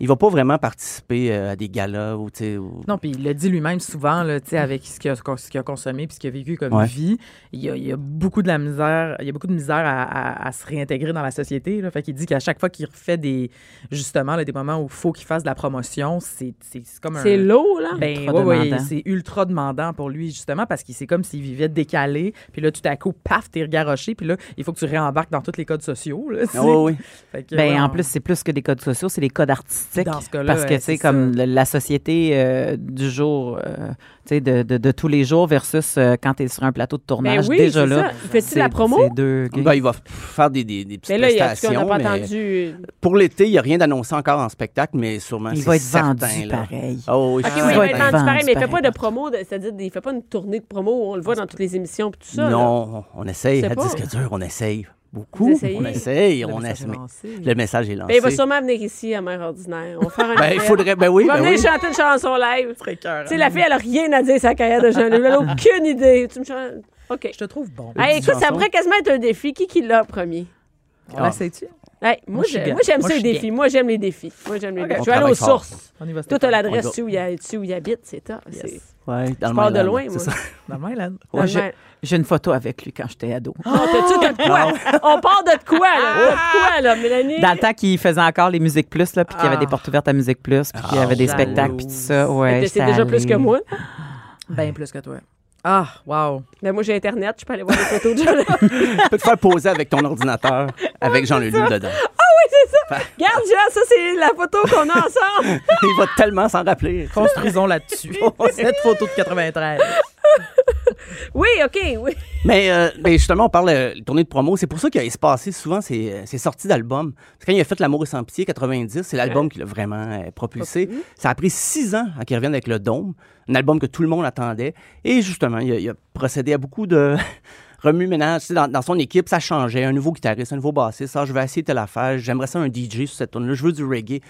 Il va pas vraiment participer euh, à des galas ou, tu sais, ou- Non, puis il l'a dit lui-même souvent, là, tu sais, avec ce qu'il a, consommé puis ce qu'il a vécu comme Ouais. vie. Il y, a, il y a beaucoup de la misère, il y a beaucoup de misère à, à- à se réintégrer dans la société. Là. Fait qu'il dit qu'à chaque fois qu'il refait des, justement, là, des moments où il faut qu'il fasse de la promotion, c'est comme un... C'est lourd, là. Ben, Ultra ouais, c'est ultra demandant pour lui, justement, parce qu'il c'est comme s'il vivait décalé. Puis là, tout à coup, paf, t'es regaroché. Puis là, il faut que tu réembarques dans tous les codes sociaux. Là, sais. Ah oui, oui. Ben, ouais, en plus, c'est plus que des codes sociaux, c'est des codes artistiques. Dans ce cas-là, Parce que, ouais, tu sais, c'est comme ça. la société euh, du jour, euh, tu sais, de, de, de tous les jours versus euh, quand tu es sur un plateau de tournage. Ben oui, déjà là. c'est- la promo? Deux. Ben, il va faire des, des, des petites Mais là, y a, prestations. on n'a pas mais entendu. Pour l'été, il n'y a rien d'annoncé encore en spectacle, mais sûrement il c'est va être certain, vendu là. pareil. Oh, oui, OK, c'est oui, il va être vendu pareil, mais il fait pas de promo, c'est-à-dire il fait pas une tournée de promo, on le voit dans toutes les émissions puis tout ça. là. Non, on essaye. À pas. disque dur, on essaye. Beaucoup. On essaye. Le on message essaie. est. Le message est lancé. Ben, il va sûrement venir ici à Mère Ordinaire. On va faire un Ben, il faudrait. Ben oui, Il va ben venir oui. chanter une chanson live. Très cœur, Tu sais, la fille, elle a rien à dire sa carrière de Jean-Loup. Elle a aucune idée. Tu me chantes. OK. Je te trouve bon. Hey, écoute, ça pourrait quasiment être un défi. Qui qui l'a premier? On l'essaie-tu? Hey, moi, j'aime ça, les défis. Moi, j'aime les défis. Moi, j'aime les défis. Je vais aller aux fort. sources. On y va, Toi, t'as Stéphane. l'adresse, sais où il habite, c'est ça. Yes. Ouais, dans Je pars de loin, moi. ça. Dans Myland. J'ai- une photo avec lui quand j'étais ado. Oh, t'as-tu t'as de quoi? On part de quoi, là? T'as de quoi, là, Mélanie? Dans le temps qu'il faisait encore les Musiques Plus, là, puis qu'il y avait Ah. des portes ouvertes à Musique Plus, puis qu'il y avait des spectacles, puis tout ça. Ouais, c'est déjà plus que moi? Bien plus que toi. Ah, wow. Mais moi, j'ai Internet, je peux aller voir des photos de Jean. Tu peux te faire poser avec ton ordinateur, avec Jean Leloup dedans. Regarde, Jean, ça, c'est la photo qu'on a ensemble. Il va tellement s'en rappeler. Construisons là-dessus. Cette photo de 93. Oui, OK, oui. Mais, euh, mais justement, on parle de tournée de promo. C'est pour ça qu'il a espacé souvent ses, euh, ses sorties d'albums. Parce que quand il a fait L'amour et sans pitié, 90, c'est l'album qui l'a vraiment euh, propulsé. Ça a pris six ans à qu'il revienne avec Le Dôme, un album que tout le monde attendait. Et justement, il a, il a procédé à beaucoup de remue-ménage. Tu sais, Dans, dans son équipe, ça changeait. Un nouveau guitariste, un nouveau bassiste. Ah, je vais essayer telle affaire. J'aimerais ça un DJ sur cette tournée-là. Je veux du reggae.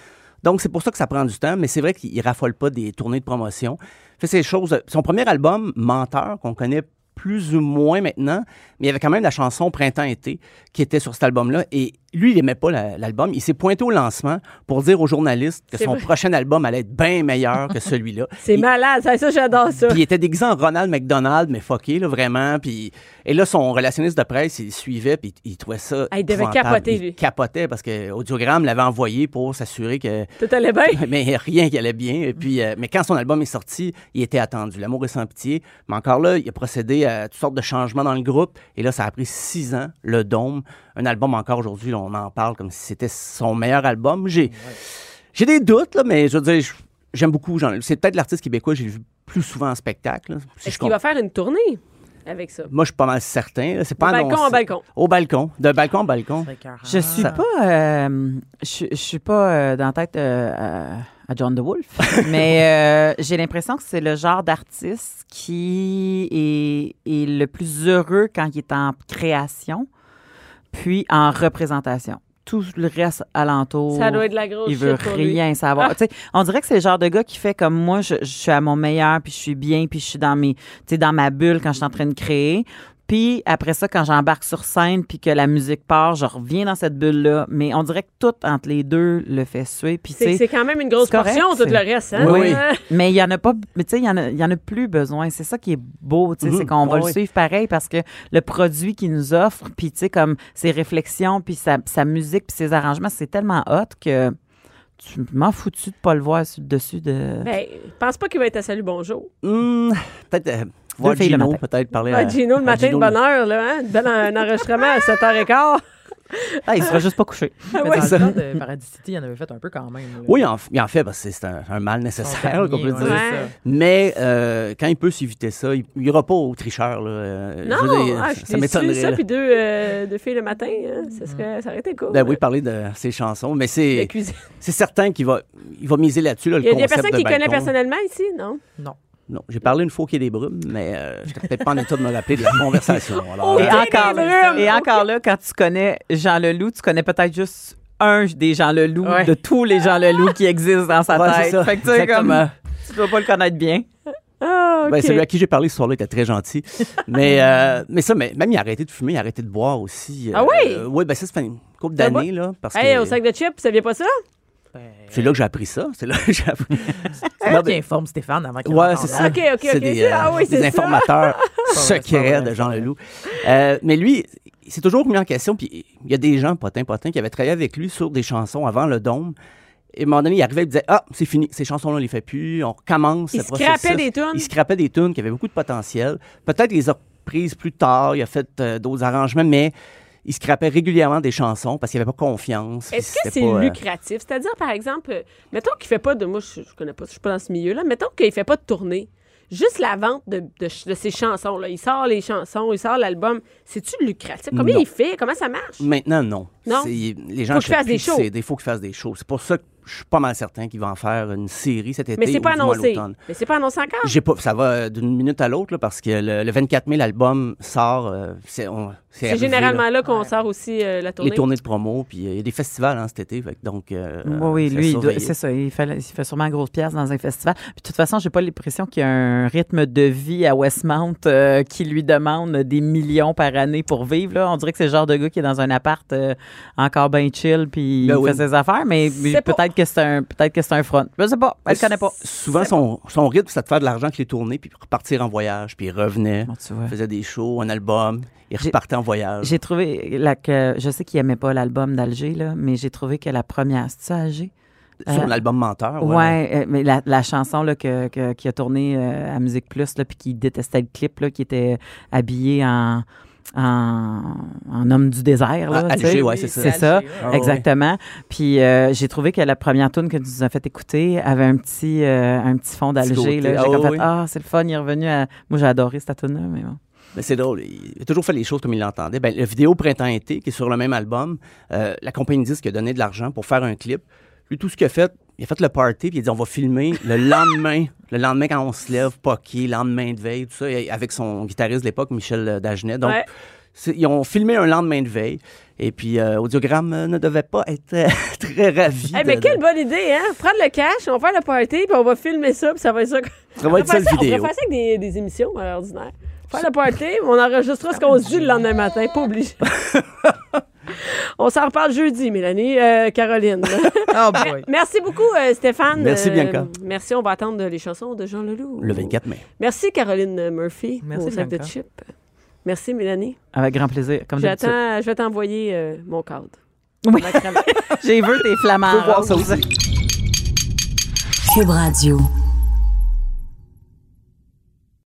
Donc, c'est pour ça que ça prend du temps, mais c'est vrai qu'il il raffole pas des tournées de promotion. Fait ces choses. Son premier album, Menteur, qu'on connaît plus ou moins maintenant, mais il y avait quand même la chanson Printemps-été qui était sur cet album-là. Et lui, il aimait pas la- l'album. Il s'est pointé au lancement pour dire aux journalistes que son vrai. prochain album allait être bien meilleur que celui-là. C'est Il- malade, ça, ça, j'adore ça. puis il était déguisé en Ronald McDonald, mais fucké, là, vraiment. Puis, et là, son relationniste de presse, il suivait, puis il trouvait ça. Ah, il devait capoter, Il lui. capotait parce que Audiogramme l'avait envoyé pour s'assurer que. Tout allait bien. Mais rien qui allait bien. Et puis, euh, mais quand son album est sorti, il était attendu. L'amour est sans pitié. Mais encore là, il a procédé à toutes sortes de changements dans le groupe. Et là, ça a pris six ans. Le Dôme, un album encore aujourd'hui, on en parle comme si c'était son meilleur album. J'ai, j'ai des doutes, là, mais je veux dire, j'aime beaucoup. C'est peut-être l'artiste québécois que j'ai vu plus souvent en spectacle. Si Est-ce qu'il va faire une tournée avec ça? moi, je suis pas mal certain. C'est pas balcon annoncé. en balcon. Au balcon. De balcon en balcon. Je suis pas, euh, je, je suis pas euh, dans la tête euh, à, John DeWolf, mais euh, j'ai l'impression que c'est le genre d'artiste qui est, est le plus heureux quand il est en création, puis en représentation. Tout le reste alentour. Ça doit être la grosse Il veut shit pour lui. rien savoir. Ah. Tu sais, On dirait que c'est le genre de gars qui fait comme moi, je, je suis à mon meilleur, puis je suis bien, puis je suis dans mes, tu sais, dans ma bulle quand je suis en train de créer. Puis après ça, quand j'embarque sur scène, puis que la musique part, je reviens dans cette bulle-là. Mais on dirait que tout entre les deux le fait suer. Puis C'est c'est quand même une grosse c'est correct, portion, tout c'est- le reste. Hein? Oui, oui. Euh, mais il y en a pas, mais tu sais, il y en a, il y en a plus besoin. C'est ça qui est beau, tu sais, Mhm. c'est qu'on va le oui. suivre pareil parce que le produit qu'il nous offre, puis tu sais, comme ses réflexions, puis sa, sa musique, puis ses arrangements, c'est tellement hot que tu m'en foutu de pas le voir dessus de. Ben, je pense pas qu'il va être à Salut Bonjour. Hmm, peut-être euh, voir filles le Gino, matin. peut-être parler Ah, à Gino, le matin de bonne heure, là, hein? Donne un enregistrement à 7h15. Ah, il sera juste pas couché. Mais ouais, dans ça. le temps de Paradis City, il en avait fait un peu quand même. là. Oui, en, il en fait, parce que c'est un, un mal nécessaire, qu'on peut dire. Mais euh, quand il peut s'éviter ça, il n'ira pas au tricheur. Là. Euh, Non, je dire, ah, je ça m'étonnerait. ça, puis deux, euh, deux filles le matin, hein, ça, serait, ça aurait été cool. Ben oui, parler de ses chansons, mais c'est cuisine. c'est certain qu'il va, il va miser là-dessus, là, Il y a des personnes de qui connaissent balcon. personnellement ici, non? Non. Non, j'ai parlé une fois qu'il y ait des brumes, mais euh, je peut-être pas en état de me rappeler de la conversation. Alors, Et euh, encore, des là, brumes. et encore là, quand tu connais Jean Leloup, tu connais peut-être juste un des Jean Leloup Ouais. de tous les Jean Leloup qui existent dans sa ouais, c'est tête. ça, Fait que tu sais, comme, exactement. tu dois pas le connaître bien. Ah, OK. Ben, celui à qui j'ai parlé ce soir-là était très gentil. mais, euh, mais ça, mais, même il a arrêté de fumer, il a arrêté de boire aussi. Ah oui? Euh, oui, ben ça, ça fait une couple d'années, là. Parce Hey, que au sac de chips, vous saviez pas ça? C'est là que j'ai appris ça. C'est là que j'ai appris. C'est moi qui ben- informe Stéphane avant qu'il Ouais, c'est ça. OK, OK, C'est OK. des, c'est- ah euh, oui, des c'est ça. informateurs secrets de Jean. Leloup. Euh, mais lui, il s'est toujours mis en question. Puis il y a des gens, potin, potin, qui avaient travaillé avec lui sur des chansons avant le Dôme. Et à un moment donné, il arrivait et disait Ah, c'est fini, ces chansons-là, on les fait plus, on recommence. Il le scrapait des tunes? Il scrapait des tunes qui avaient beaucoup de potentiel. Peut-être qu'il les a reprises plus tard, il a fait euh, d'autres arrangements, mais il scrapait régulièrement des chansons parce qu'il n'avait pas confiance. Est-ce que c'est pas, euh, lucratif? C'est-à-dire, par exemple, euh, mettons qu'il fait pas de. Moi, je, je connais pas, je suis pas dans ce milieu-là. Mettons qu'il fait pas de tournée. Juste la vente de, de, ch- de ses chansons. Là. Il sort les chansons, il sort l'album. C'est-tu lucratif? Combien Non. il fait? Comment ça marche? Maintenant, non. Non? C'est- Les gens Faut qu'il achètent fasse des plus. CD, faut qu'il fasse des shows. C'est pour ça que je suis pas mal certain qu'il va en faire une série cet été Mais c'est pas annoncé. Mais c'est pas annoncé encore? J'ai pas, ça va d'une minute à l'autre parce que le, le 24 mai l'album sort. euh, c'est généralement là. là, qu'on sort aussi euh, la tournée. les tournées de promo, puis euh, il y a des festivals hein, cet été, fait donc. euh, oui, oui, lui, il doit- surveiller. c'est ça. Il fait, il fait sûrement une grosse pièce dans un festival. Puis de toute façon, j'ai pas l'impression qu'il y a un rythme de vie à Westmount euh, qui lui demande des millions par année pour vivre. Là. On dirait que c'est le genre de gars qui est dans un appart euh, encore bien chill, puis Ben il oui. fait ses affaires, mais peut-être que c'est un, peut-être que c'est un front. Je sais pas. Elle le connaît pas. Souvent, son, son rythme, c'est de faire de l'argent avec les tournées, puis repartir en voyage, puis il revenait, Bon, tu vois. faisait des shows, un album, il repartait en voyage. J'ai trouvé la, que je sais qu'il aimait pas l'album d'Alger là, mais j'ai trouvé que la première, c'est ça Alger? Sur Euh, l'album Menteur. Ouais, euh, mais la, la chanson là, que, que- qui a tourné euh, à Musique Plus, là, puis qui détestait le clip, là, qui était habillé en, en, en homme du désert. Là, Ah. Alger, ouais, c'est ça. C'est ça, Alger, ouais. Ouais. exactement. Puis euh, j'ai trouvé que la première tune que tu nous as fait écouter avait un petit, euh, un petit fond d'Alger. J'ai Ah, comme fait, oui. ah, c'est le fun, il est revenu à... Moi, j'ai adoré cette tune-là, mais bon. Mais c'est drôle, il a toujours fait les choses comme il l'entendait. Ben, la vidéo Printemps-été, qui est sur le même album, euh, la compagnie disque a donné de l'argent pour faire un clip. Lui, tout ce qu'il a fait, il a fait le party, puis il a dit on va filmer le lendemain, le lendemain quand on se lève, poqué, lendemain de veille, tout ça, avec son guitariste de l'époque, Michel Dagenet. Donc, Ouais. ils ont filmé un lendemain de veille, et puis euh, Audiogramme euh, ne devait pas être euh, très ravi. Eh, mais de- quelle bonne idée, hein? Prendre le cash, on va faire le party, puis on va filmer ça, puis ça va être ça. Ça va être ça, faire le on vidéo. pourrait faire ça avec des, des émissions à l'ordinaire. Faire le party, on enregistrera ce qu'on se dit le lendemain matin, pas obligé. On s'en reparle jeudi, Mélanie, euh, Caroline. Oh boy. merci beaucoup, euh, Stéphane. Merci, Euh, Bianca. merci, on va attendre les chansons de Jean Leloup. Le 24 mai. Merci, Caroline Murphy, Merci, au sac de chips. Merci, Mélanie. Avec grand plaisir, comme je vais t'envoyer euh, mon cadre. Oui. J'ai vu tes aussi. Cube Radio.